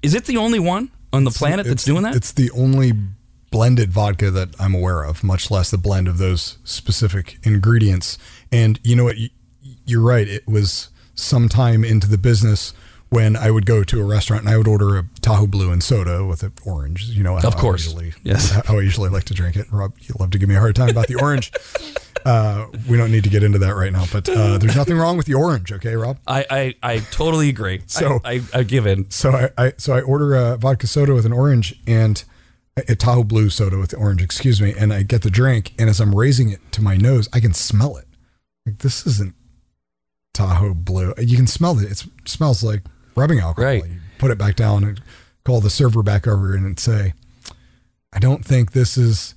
Speaker 2: is it the only one on the planet that's doing that?
Speaker 3: It's the only blended vodka that I'm aware of, much less the blend of those specific ingredients. And you know what? You- You're right. It was sometime into the business when I would go to a restaurant and I would order a Tahoe Blue and soda with an orange. You know,
Speaker 2: Of course.
Speaker 3: Usually,
Speaker 2: Yes. *laughs*
Speaker 3: how I usually like to drink it. Rob, you love to give me a hard time about the orange. *laughs* Uh, we don't need to get into that right now, but uh, there's nothing wrong with the orange, okay, Rob?
Speaker 2: I, I, I totally agree.
Speaker 3: So-
Speaker 2: I, I, I give in.
Speaker 3: So I, I so I order a vodka soda with an orange and a Tahoe blue soda with the orange, excuse me, and I get the drink and as I'm raising it to my nose, I can smell it. Like this isn't Tahoe blue. You can smell it. It smells like rubbing alcohol.
Speaker 2: Right.
Speaker 3: You put it back down and call the server back over and say, I don't think this is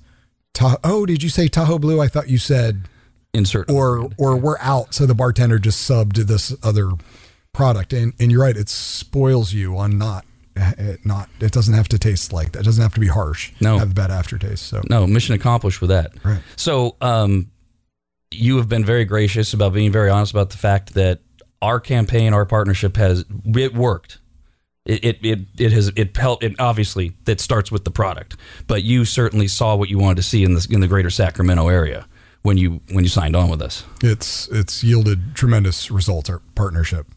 Speaker 3: Tahoe. Oh, did you say Tahoe blue? I thought you said
Speaker 2: Insert
Speaker 3: or or we're out. So the bartender just subbed this other product, and and you're right, it spoils you on not it not. It doesn't have to taste like that. It doesn't have to be harsh.
Speaker 2: No.
Speaker 3: have a bad aftertaste. So
Speaker 2: no mission accomplished with that.
Speaker 3: Right.
Speaker 2: So, um, you have been very gracious about being very honest about the fact that our campaign, our partnership has it worked. It it it, it has it helped. It obviously that starts with the product, but you certainly saw what you wanted to see in the in the greater Sacramento area when you when you signed on with us.
Speaker 3: it's it's yielded tremendous results. Our partnership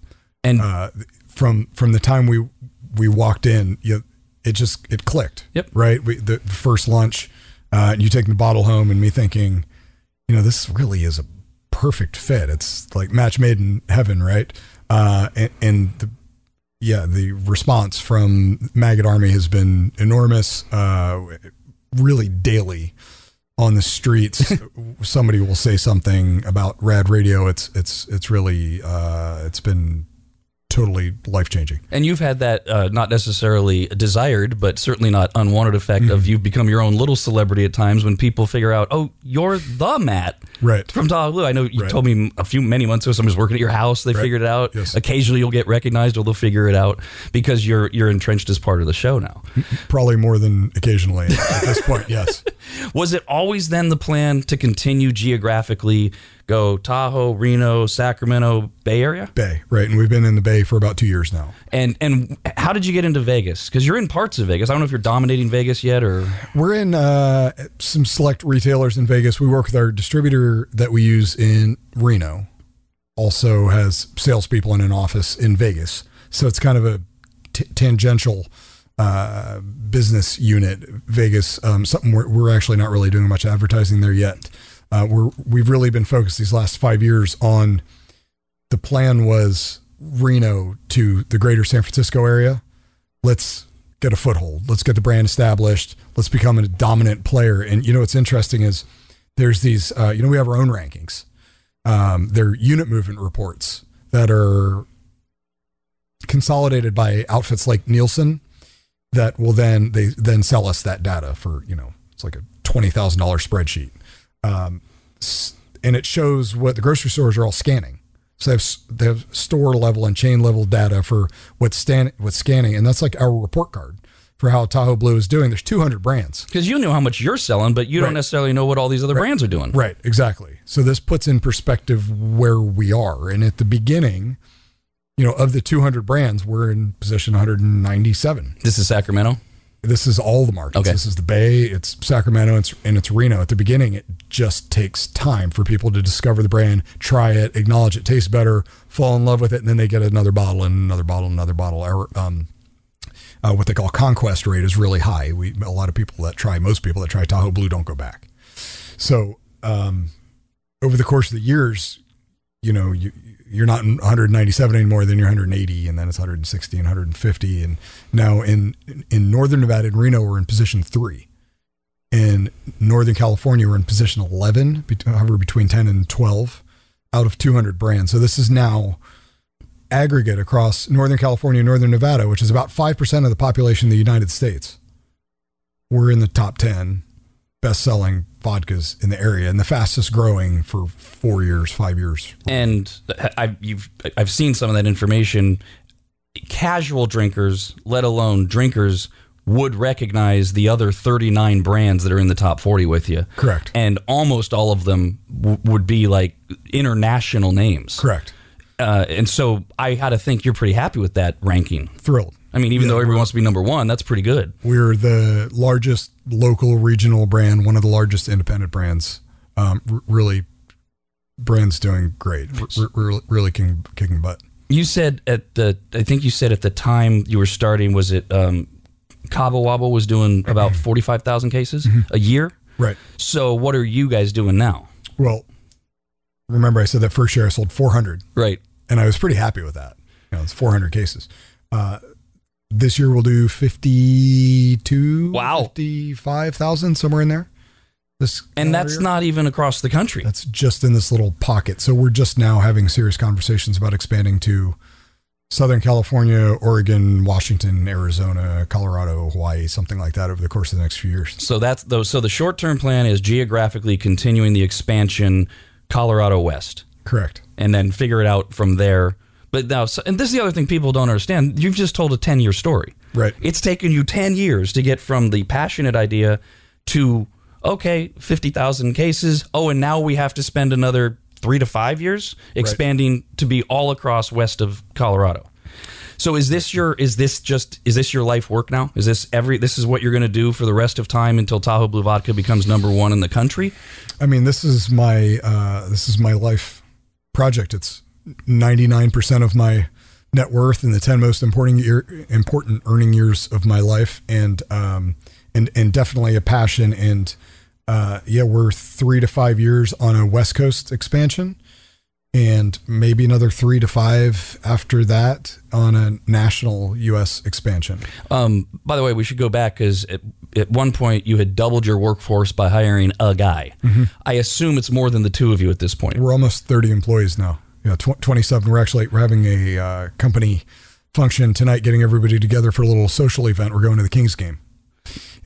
Speaker 2: And
Speaker 3: uh, from from the time we we walked in, you, it just it clicked.
Speaker 2: Yep.
Speaker 3: Right. We, the, the first lunch, uh, and you taking the bottle home, and me thinking, you know, this really is a perfect fit. It's like match made in heaven, right? Uh, and, and the yeah, the response from Maggot Army has been enormous. Uh, really daily on the streets, *laughs* somebody will say something about Rad Radio. It's it's it's really uh, it's been totally life changing.
Speaker 2: And you've had that uh, not necessarily desired, but certainly not unwanted effect of you've become your own little celebrity at times when people figure out, oh, you're the Matt
Speaker 3: Right.
Speaker 2: from Blue. I know you
Speaker 3: Right.
Speaker 2: told me a few many months ago somebody was working at your house. They figured it out.
Speaker 3: Yes.
Speaker 2: Occasionally you'll get recognized or they'll figure it out because you're you're entrenched as part of the show now.
Speaker 3: Probably more than occasionally at this point. Yes. *laughs*
Speaker 2: Was it always then the plan to continue geographically, go Tahoe, Reno, Sacramento, Bay Area?
Speaker 3: Bay, right? And we've been in the Bay for about two years now.
Speaker 2: And and how did you get into Vegas? Because you're in parts of Vegas. I don't know if you're dominating Vegas yet or.
Speaker 3: We're in uh, some select retailers in Vegas. We work with our distributor that we use in Reno. Also has salespeople in an office in Vegas, so it's kind of a t- tangential uh, business unit. Vegas, um, something we're, we're actually not really doing much advertising there yet. Uh, we're we've really been focused these last five years on. The plan was Reno to the greater San Francisco area. Let's get a foothold. Let's get the brand established. Let's become a dominant player. And you know what's interesting is there's these. Uh, you know we have our own rankings. Um, they're unit movement reports that are consolidated by outfits like Nielsen that will then they then sell us that data for you know it's like a twenty thousand dollar spreadsheet, um, and it shows what the grocery stores are all scanning. So they have, they have store level and chain level data for what's stan- what's scanning, and that's like our report card for how Tahoe Blue is doing. There's 200 brands.
Speaker 2: Because you know how much you're selling, but you don't necessarily know what all these other brands are doing.
Speaker 3: Right, exactly. So this puts in perspective where we are. And at the beginning, you know, of the 200 brands, we're in position 197.
Speaker 2: This is Sacramento.
Speaker 3: This is all the markets.
Speaker 2: Okay.
Speaker 3: This is the Bay, it's Sacramento, it's, and it's Reno. At the beginning, it just takes time for people to discover the brand, try it, acknowledge it tastes better, fall in love with it, and then they get another bottle and another bottle, and another bottle. Our, um, uh, what they call conquest rate is really high. We a lot of people that try, most people that try Tahoe Blue don't go back. So um, over the course of the years, you know, you you're not in 197 anymore. Then you're 180, and then it's 160 and 150, and now in in northern Nevada and Reno, we're in position three. In Northern California, we're in position 11, bet- however, between 10 and 12 out of 200 brands. So this is now aggregate across Northern California Northern Nevada, which is about 5% of the population of the United States. We're in the top 10 best selling vodkas in the area and the fastest growing for four years, five years.
Speaker 2: and I've, you've I've seen some of that information. Casual drinkers, let alone drinkers, would recognize the other 39 brands that are in the top 40 with you.
Speaker 3: Correct.
Speaker 2: And almost all of them w- would be like international names.
Speaker 3: Correct.
Speaker 2: Uh, and so I had to think you're pretty happy with that ranking.
Speaker 3: Thrilled.
Speaker 2: I mean, even
Speaker 3: Yeah,
Speaker 2: though everyone wants to be number one, that's pretty good.
Speaker 3: We're the largest local regional brand, one of the largest independent brands. Um, r- really, brands doing great. We're, we're really kicking, kicking butt.
Speaker 2: You said at the, I think you said at the time you were starting, was it um, Cabo Wabo was doing about *clears throat* 45,000 cases a year?
Speaker 3: Right.
Speaker 2: So what are you guys doing now?
Speaker 3: Well, remember I said that first year I sold 400
Speaker 2: Right.
Speaker 3: and I was pretty happy with that. You know, it's 400 cases. Uh, this year we'll do 52,
Speaker 2: Wow.
Speaker 3: 55,000, somewhere in there. This
Speaker 2: And that's
Speaker 3: year.
Speaker 2: not even across the country.
Speaker 3: That's just in this little pocket. So we're just now having serious conversations about expanding to Southern California, Oregon, Washington, Arizona, Colorado, Hawaii, something like that over the course of the next few years.
Speaker 2: So that's those. So the short term plan is geographically continuing the expansion, Colorado West,
Speaker 3: Correct.
Speaker 2: and then figure it out from there. But now, and this is the other thing people don't understand. You've just told a ten year story.
Speaker 3: Right.
Speaker 2: It's taken you ten years to get from the passionate idea to okay, fifty thousand cases. Oh, and now we have to spend another three to five years expanding to be all across west of Colorado. So is this your is this just is this your life work now? Is this every this is what you're going to do for the rest of time until Tahoe Blue Vodka becomes number 1 in the country?
Speaker 3: I mean, this is my uh, this is my life project. It's ninety nine percent of my net worth in the ten most important year, important earning years of my life, and um, and and definitely a passion. And uh, yeah, we're three to five years on a West Coast expansion, and maybe another three to five after that on a national U.S. expansion.
Speaker 2: Um, by the way, we should go back cuz at, at one point you had doubled your workforce by hiring a guy. I assume it's more than the two of you at this point.
Speaker 3: We're almost 30 employees now. You know, tw- 27. We're actually we're having a uh, company function tonight, getting everybody together for a little social event. We're going to the Kings game,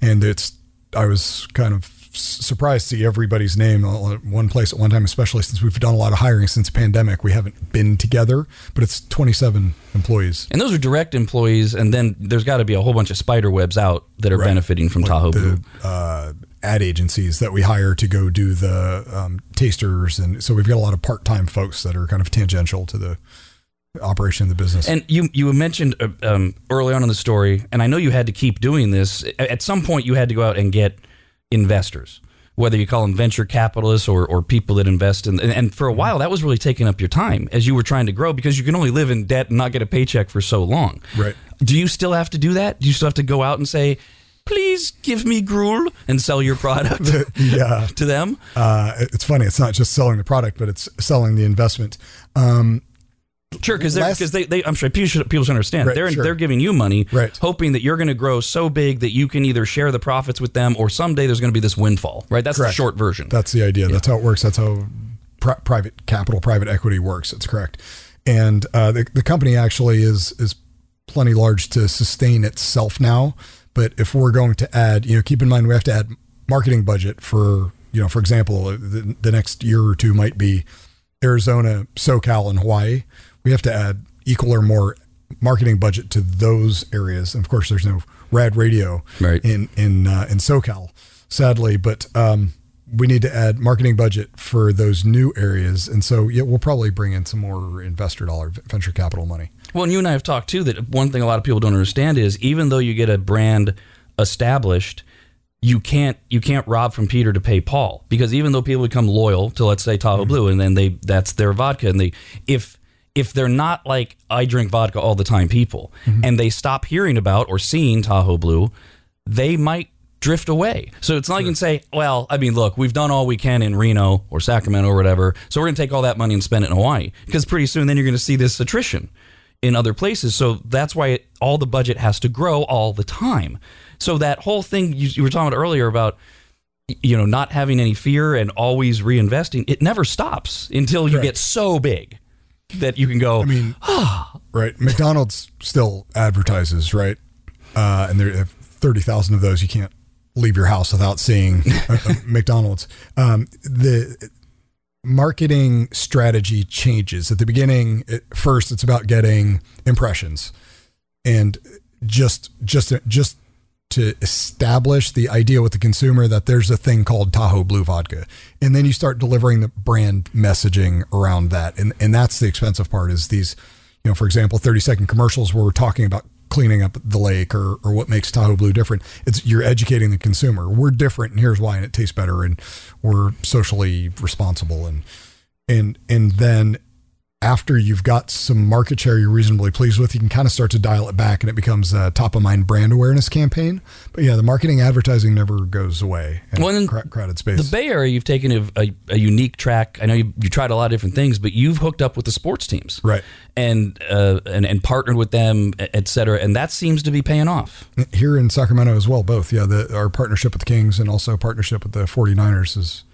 Speaker 3: and it's. I was kind of surprised to see everybody's name all at one place at one time, especially since we've done a lot of hiring since the pandemic. We haven't been together, but it's 27 employees.
Speaker 2: And those are direct employees and then there's got to be a whole bunch of spider webs out that are
Speaker 3: Right.
Speaker 2: benefiting from
Speaker 3: Like
Speaker 2: Tahoe Blue.
Speaker 3: the uh, ad agencies that we hire to go do the um, tasters, and so we've got a lot of part time folks that are kind of tangential to the operation of the business.
Speaker 2: And you you mentioned uh, um, early on in the story, and I know you had to keep doing this. At some point, you had to go out and get investors, whether you call them venture capitalists or, or people that invest in. And, and for a while, that was really taking up your time as you were trying to grow because you can only live in debt and not get a paycheck for so long.
Speaker 3: Right.
Speaker 2: Do you still have to do that? Do you still have to go out and say, "Please give me gruel" and sell your product *laughs*
Speaker 3: yeah. *laughs*
Speaker 2: to them?
Speaker 3: Uh, it's funny. It's not just selling the product, but it's selling the investment. Um,
Speaker 2: Sure, because because they, they I'm sure people should, people should understand
Speaker 3: Right,
Speaker 2: they're
Speaker 3: sure.
Speaker 2: they're giving you money,
Speaker 3: Right.
Speaker 2: hoping that you're going to grow so big that you can either share the profits with them or someday there's going to be this windfall, right? That's
Speaker 3: Correct.
Speaker 2: the short version.
Speaker 3: That's the idea. That's how it works. That's how pri- private capital, private equity works. That's correct. And uh, the the company actually is is plenty large to sustain itself now. But if we're going to add, you know, keep in mind we have to add marketing budget for, you know, for example, the, the next year or two might be Arizona, SoCal, and Hawaii. We have to add equal or more marketing budget to those areas. And of course, there's no rad radio
Speaker 2: Right.
Speaker 3: in in uh, in SoCal, sadly. But um, we need to add marketing budget for those new areas, and so yeah, we'll probably bring in some more investor dollar venture capital money.
Speaker 2: Well, and you and I have talked too that one thing a lot of people don't understand is even though you get a brand established, you can't you can't rob from Peter to pay Paul. Because even though people become loyal to let's say Tahoe mm-hmm. Blue and then they that's their vodka and they if if they're not like I drink vodka all the time people mm-hmm. and they stop hearing about or seeing Tahoe Blue, they might drift away. So it's not like you can say, well, I mean, look, we've done all we can in Reno or Sacramento or whatever, so we're going to take all that money and spend it in Hawaii. Because pretty soon then you're going to see this attrition in other places. So that's why it, all the budget has to grow all the time. So that whole thing you, you were talking about earlier about you know not having any fear and always reinvesting, it never stops until you
Speaker 3: Correct.
Speaker 2: get so big that you can go.
Speaker 3: I mean, ah. right? McDonald's still advertises, right? Uh, and there are thirty thousand of those. You can't leave your house without seeing *laughs* a, a McDonald's. Um, the marketing strategy changes at the beginning. It, first, it's about getting impressions, and just just just to establish the idea with the consumer that there's a thing called Tahoe Blue Vodka, and then you start delivering the brand messaging around that, and and that's the expensive part. Is these, you know, for example, 30 second commercials where we're talking about cleaning up the lake or or what makes Tahoe Blue different. It's you're educating the consumer. We're different, and here's why, and it tastes better, and we're socially responsible, and and and then after you've got some market share you're reasonably pleased with, you can kind of start to dial it back and it becomes a top of mind brand awareness campaign. But yeah, the marketing advertising never goes away in
Speaker 2: Well,
Speaker 3: a cra- crowded space.
Speaker 2: The Bay Area, you've taken a, a, a unique track. I know you, you tried a lot of different things, but you've hooked up with the sports teams,
Speaker 3: Right.
Speaker 2: And uh, and and partnered with them, et cetera. And that seems to be paying off.
Speaker 3: Here in Sacramento as well, both. Yeah, the, our partnership with the Kings and also partnership with the 49ers is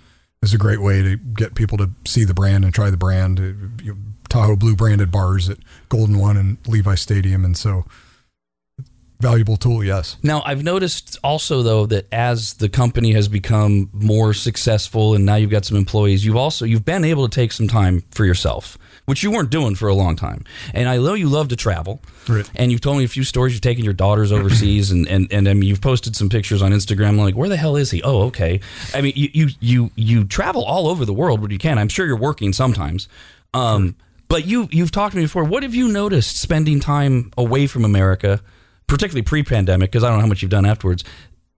Speaker 3: is a great way to get people to see the brand and try the brand. You Tahoe Blue branded bars at Golden One and Levi Stadium. And so, valuable tool, yes.
Speaker 2: Now, I've noticed also though that as the company has become more successful and now you've got some employees, you've also you've been able to take some time for yourself, which you weren't doing for a long time. And I know you love to travel.
Speaker 3: Right.
Speaker 2: And you've told me a few stories. You've taken your daughters overseas, and and and I mean, you've posted some pictures on Instagram. Like, where the hell is he? Oh, okay. I mean, you you you you travel all over the world when you can. I'm sure you're working sometimes. Um, but you you've talked to me before. What have you noticed spending time away from America, particularly pre-pandemic? Because I don't know how much you've done afterwards.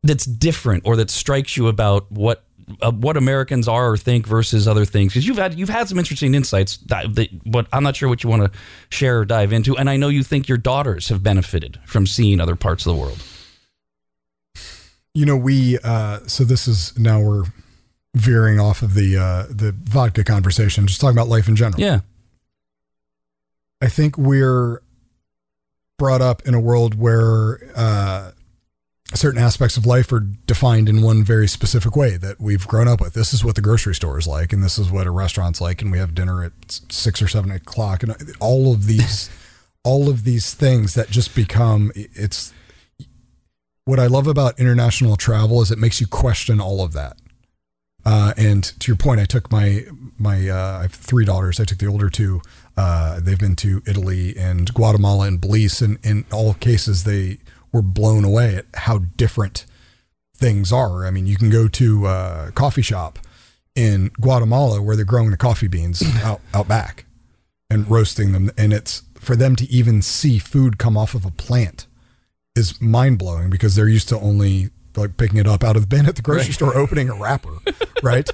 Speaker 2: That's different, or that strikes you about what uh, what Americans are or think versus other things. Because you've had you've had some interesting insights. That, that, but I'm not sure what you want to share or dive into. And I know you think your daughters have benefited from seeing other parts of the world.
Speaker 3: You know, we uh, so this is now we're veering off of the uh, the vodka conversation, just talking about life in general.
Speaker 2: Yeah.
Speaker 3: I think we're brought up in a world where uh, certain aspects of life are defined in one very specific way that we've grown up with. This is what the grocery store is like, and this is what a restaurant's like, and we have dinner at six or seven o'clock, and all of these, *laughs* all of these things that just become it's. What I love about international travel is it makes you question all of that. Uh, and to your point, I took my my uh, I have three daughters. I took the older two. Uh, they've been to Italy and Guatemala and Belize, and in all cases, they were blown away at how different things are. I mean, you can go to a coffee shop in Guatemala where they're growing the coffee beans *laughs* out, out back and roasting them. And it's for them to even see food come off of a plant is mind blowing because they're used to only like picking it up out of the bin at the grocery
Speaker 2: Right.
Speaker 3: store, opening a wrapper, *laughs* right?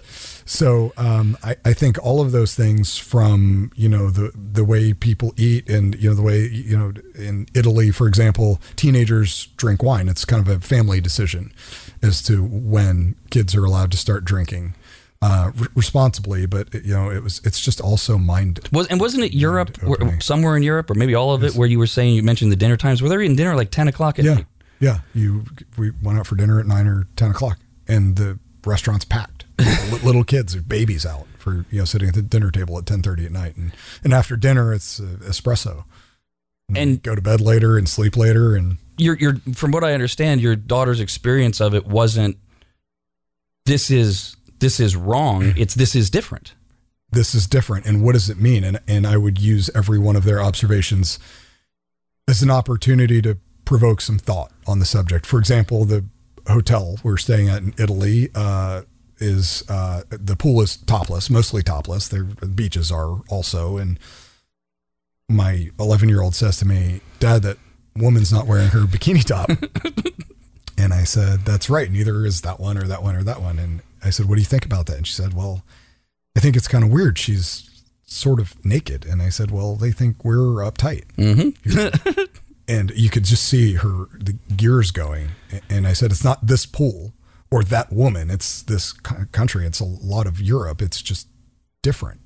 Speaker 3: So um, I, I think all of those things from you know the the way people eat and you know the way you know in Italy, for example, teenagers drink wine. It's kind of a family decision as to when kids are allowed to start drinking uh, re- responsibly. But you know it was it's just also mind
Speaker 2: Was and wasn't it Europe, where, somewhere in Europe, or maybe all of it, where you were saying you mentioned the dinner times? Were they eating dinner like ten o'clock at
Speaker 3: Yeah,
Speaker 2: night?
Speaker 3: yeah. You we went out for dinner at nine or ten o'clock, and the restaurant's packed. Li- Little kids, or babies out for you know sitting at the dinner table at ten thirty at night, and and after dinner it's uh, espresso,
Speaker 2: And-
Speaker 3: go to bed later and sleep later, and
Speaker 2: Your your from what I understand, your daughter's experience of it wasn't. This is this is wrong. It's this is different.
Speaker 3: this is different and what does it mean and and I would use every one of their observations as an opportunity to provoke some thought on the subject for example the hotel we're staying at in Italy uh, is uh, the pool is topless mostly topless their the beaches are also and my 11 year old says to me dad that woman's not wearing her bikini top *laughs* and I said that's right neither is that one or that one or that one and I said what do you think about that and she said well I think it's kind of weird. She's sort of naked. And I said, well, they think we're uptight.
Speaker 2: Mm-hmm. *laughs*
Speaker 3: And you could just see her, the gears going. And I said, it's not this pool or that woman. It's this country. It's a lot of Europe. It's just different.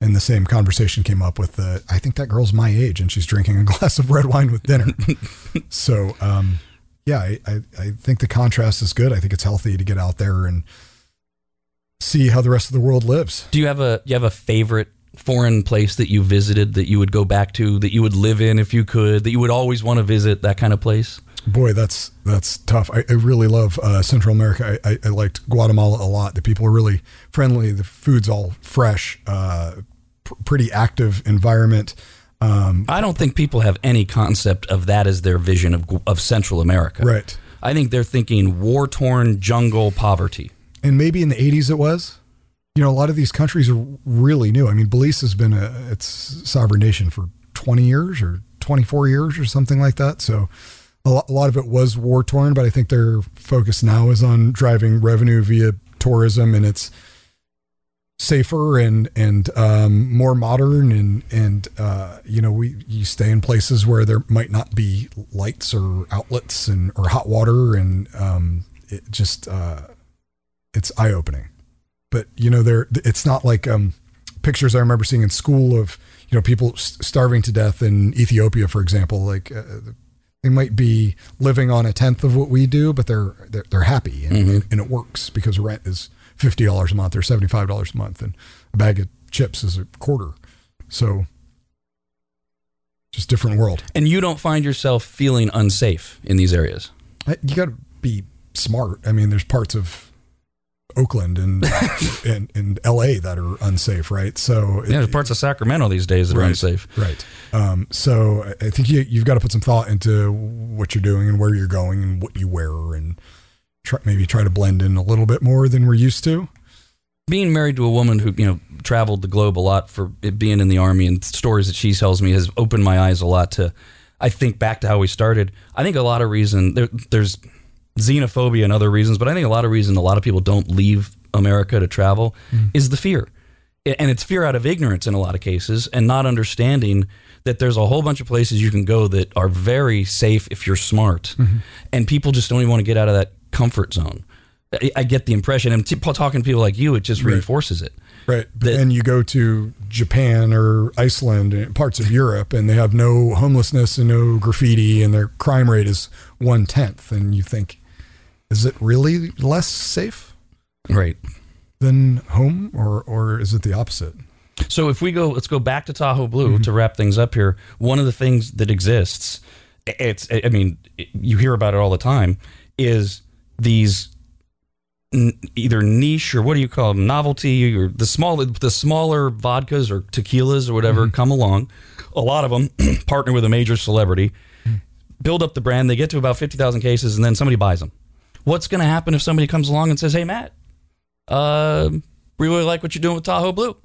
Speaker 3: And the same conversation came up with the, I think that girl's my age and she's drinking a *laughs* glass of red wine with dinner. *laughs* so, um, yeah, I, I, I think the contrast is good. I think it's healthy to get out there and see how the rest of the world lives.
Speaker 2: Do you have a you have a favorite foreign place that you visited that you would go back to that you would live in if you could that you would always want to visit that kind of place?
Speaker 3: Boy, that's that's tough. I, I really love uh, Central America. I, I, I liked Guatemala a lot. The people are really friendly. The food's all fresh. Uh, pr- pretty active environment. Um,
Speaker 2: I don't think people have any concept of that as their vision of of Central America.
Speaker 3: right.
Speaker 2: I think they're thinking war torn jungle poverty.
Speaker 3: And maybe in the '80s it was. You know, a lot of these countries are really new. I mean, Belize has been a its sovereign nation for 20 years or 24 years or something like that. So a lot, of it was war torn, but I think their focus now is on driving revenue via tourism, and it's safer and and um, more modern and and uh, you know we you stay in places where there might not be lights or outlets and or hot water and um, it just uh, it's eye opening. But you know there it's not like um, pictures I remember seeing in school of you know people starving to death in Ethiopia, for example. Like uh, they might be living on a tenth of what we do, but they're they're, they're happy and, mm-hmm. and it works because rent is fifty dollars a month or seventy five dollars a month, and a bag of chips is a quarter. So just different world.
Speaker 2: And you don't find yourself feeling unsafe in these areas.
Speaker 3: You got to be smart. I mean, there's parts of Oakland and *laughs* and, and L.A. that are unsafe, right? So
Speaker 2: Yeah, there's parts of Sacramento these days that are unsafe.
Speaker 3: Right. Um, so I- I think you, you've got to put some thought into what you're doing and where you're going and what you wear and try, maybe try to blend in a little bit more than we're used to.
Speaker 2: being married to a woman who you know traveled the globe a lot for being in the army and stories that she tells me has opened my eyes a lot to i think back to how we started i think a lot of reason there, there's xenophobia and other reasons but i think a lot of reason a lot of people don't leave america to travel mm. is the fear. And it's fear out of ignorance in a lot of cases and not understanding that there's a whole bunch of places you can go that are very safe if you're smart. Mm-hmm. And people just don't even want to get out of that comfort zone. I, I get the impression and t- talking to people like you it just reinforces it.
Speaker 3: Right. But
Speaker 2: That-
Speaker 3: then you go to Japan or Iceland uh, parts of Europe and they have no homelessness and no graffiti and their crime rate is one tenth. And you think, is it really less safe
Speaker 2: right
Speaker 3: than home or, or is it the opposite?
Speaker 2: So if we go, let's go back to Tahoe Blue mm-hmm. to wrap things up here. One of the things that exists, it's, I mean, you hear about it all the time, is these n- either niche or what do you call them, novelty or the small, the smaller vodkas or tequilas or whatever mm-hmm. come along. A lot of them *clears throat* partner with a major celebrity, mm. build up the brand. They get to about fifty thousand cases, and then somebody buys them. What's going to happen if somebody comes along and says, "Hey, Matt, uh, we really like what you're doing with Tahoe Blue"?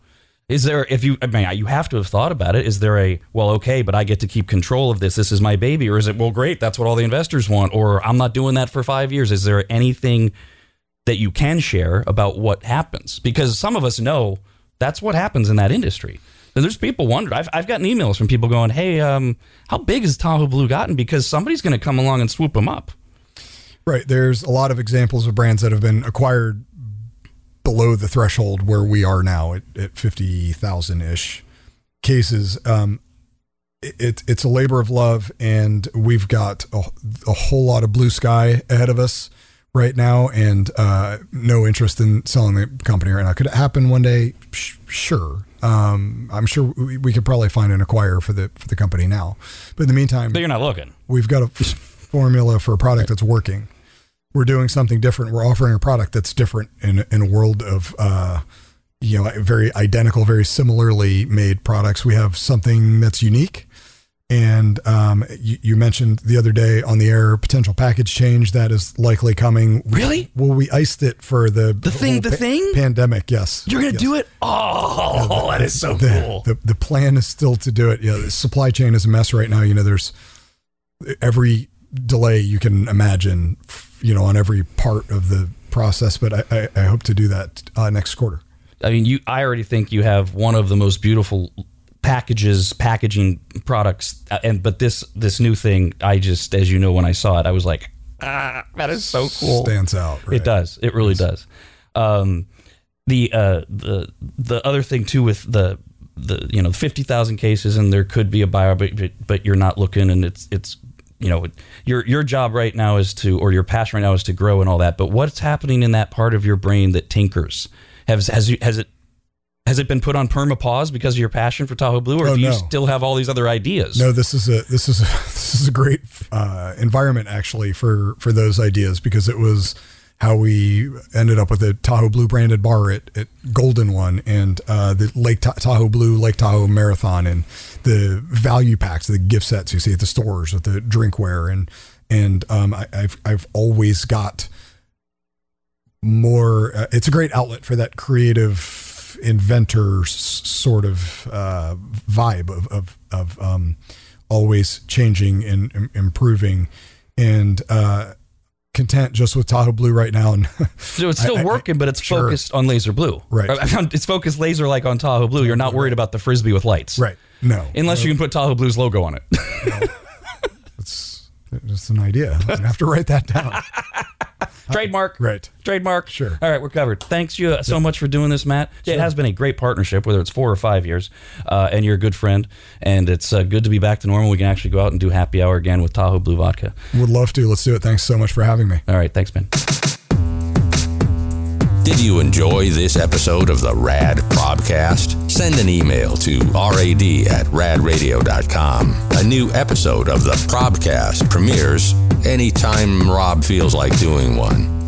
Speaker 2: Is there, if you, I mean, you have to have thought about it. Is there a, well, okay, but I get to keep control of this. This is my baby. Or is it, well, great, that's what all the investors want. Or I'm not doing that for five years. Is there anything that you can share about what happens? Because some of us know that's what happens in that industry. And there's people wondering. I've, I've gotten emails from people going, hey, um, how big has Tahoe Blue gotten? Because somebody's going to come along and swoop them up.
Speaker 3: Right. There's a lot of examples of brands that have been acquired below the threshold where we are now at, at 50,000 ish cases. Um, it, it's a labor of love, and we've got a, a, whole lot of blue sky ahead of us right now, and uh, no interest in selling the company right now. Could it happen one day? Sh- sure. Um, I'm sure we, we, could probably find an acquirer for the for the company now, but in the meantime,
Speaker 2: but you're not looking.
Speaker 3: We've got a formula for a product that's working we're doing something different. We're offering a product that's different in in a world of uh, you know very identical, very similarly made products. We have something that's unique. And um, you, you, mentioned the other day on the air potential package change that is likely coming.
Speaker 2: Really?
Speaker 3: Well, we iced it for the
Speaker 2: the thing, the
Speaker 3: pa-
Speaker 2: thing
Speaker 3: pandemic. Yes,
Speaker 2: you're gonna
Speaker 3: yes.
Speaker 2: do it. Oh, yeah, the, that is so
Speaker 3: the,
Speaker 2: cool.
Speaker 3: The, the plan is still to do it. Yeah, the supply chain is a mess right now. You know, there's every delay you can imagine you know, on every part of the process. But I, I, I hope to do that uh, next quarter.
Speaker 2: I mean, you. I already think you have one of the most beautiful packages, packaging products, uh, and but this this new thing, I just, as you know, when I saw it, I was like, ah, that is so cool.
Speaker 3: Stands out. Right?
Speaker 2: It does. It really does. Um, the uh, the the other thing too with the the you know fifty thousand cases and there could be a buyer, but but you're not looking, and it's it's you know your your job right now is to or your passion right now is to grow and all that but what's happening in that part of your brain that tinkers has has you, has it has it been put on perma pause because of your passion for Tahoe Blue, or
Speaker 3: oh,
Speaker 2: do you
Speaker 3: no.
Speaker 2: still have all these other ideas?
Speaker 3: No, this is a this is a, *laughs* this is a great uh, environment actually for for those ideas because it was how we ended up with a Tahoe Blue branded bar at, at Golden One and uh, the Lake Tahoe Blue Lake Tahoe Marathon and the value packs, the gift sets you see at the stores with the drinkware and and um, I, have I've always got more. Uh, it's a great outlet for that creative inventor s- sort of uh, vibe of of, of um, always changing and improving and uh, content just with Tahoe Blue right now. And *laughs*
Speaker 2: so it's still I, working, I, but it's sure. focused on laser blue.
Speaker 3: Right.
Speaker 2: It's focused laser like on Tahoe Blue. You're not worried about the frisbee with lights.
Speaker 3: Right. No.
Speaker 2: Unless
Speaker 3: no.
Speaker 2: you can put Tahoe Blue's logo on it.
Speaker 3: no. *laughs* It's just an idea. *laughs* I have to write that down. *laughs*
Speaker 2: Trademark. *laughs*
Speaker 3: Right.
Speaker 2: Trademark.
Speaker 3: Sure.
Speaker 2: All right, we're covered. Thanks you so much for doing this, Matt. Sure. It has been a great partnership, whether it's four or five years, uh, and you're a good friend, and it's uh, good to be back to normal. We can actually go out and do happy hour again with Tahoe Blue Vodka.
Speaker 3: Would love to. Let's do it. Thanks so much for having me.
Speaker 2: All right. Thanks, man.
Speaker 1: Did you enjoy this episode of the Rad Probcast? Send an email to rad at radradio.com. A new episode of the Probcast premieres anytime Rob feels like doing one.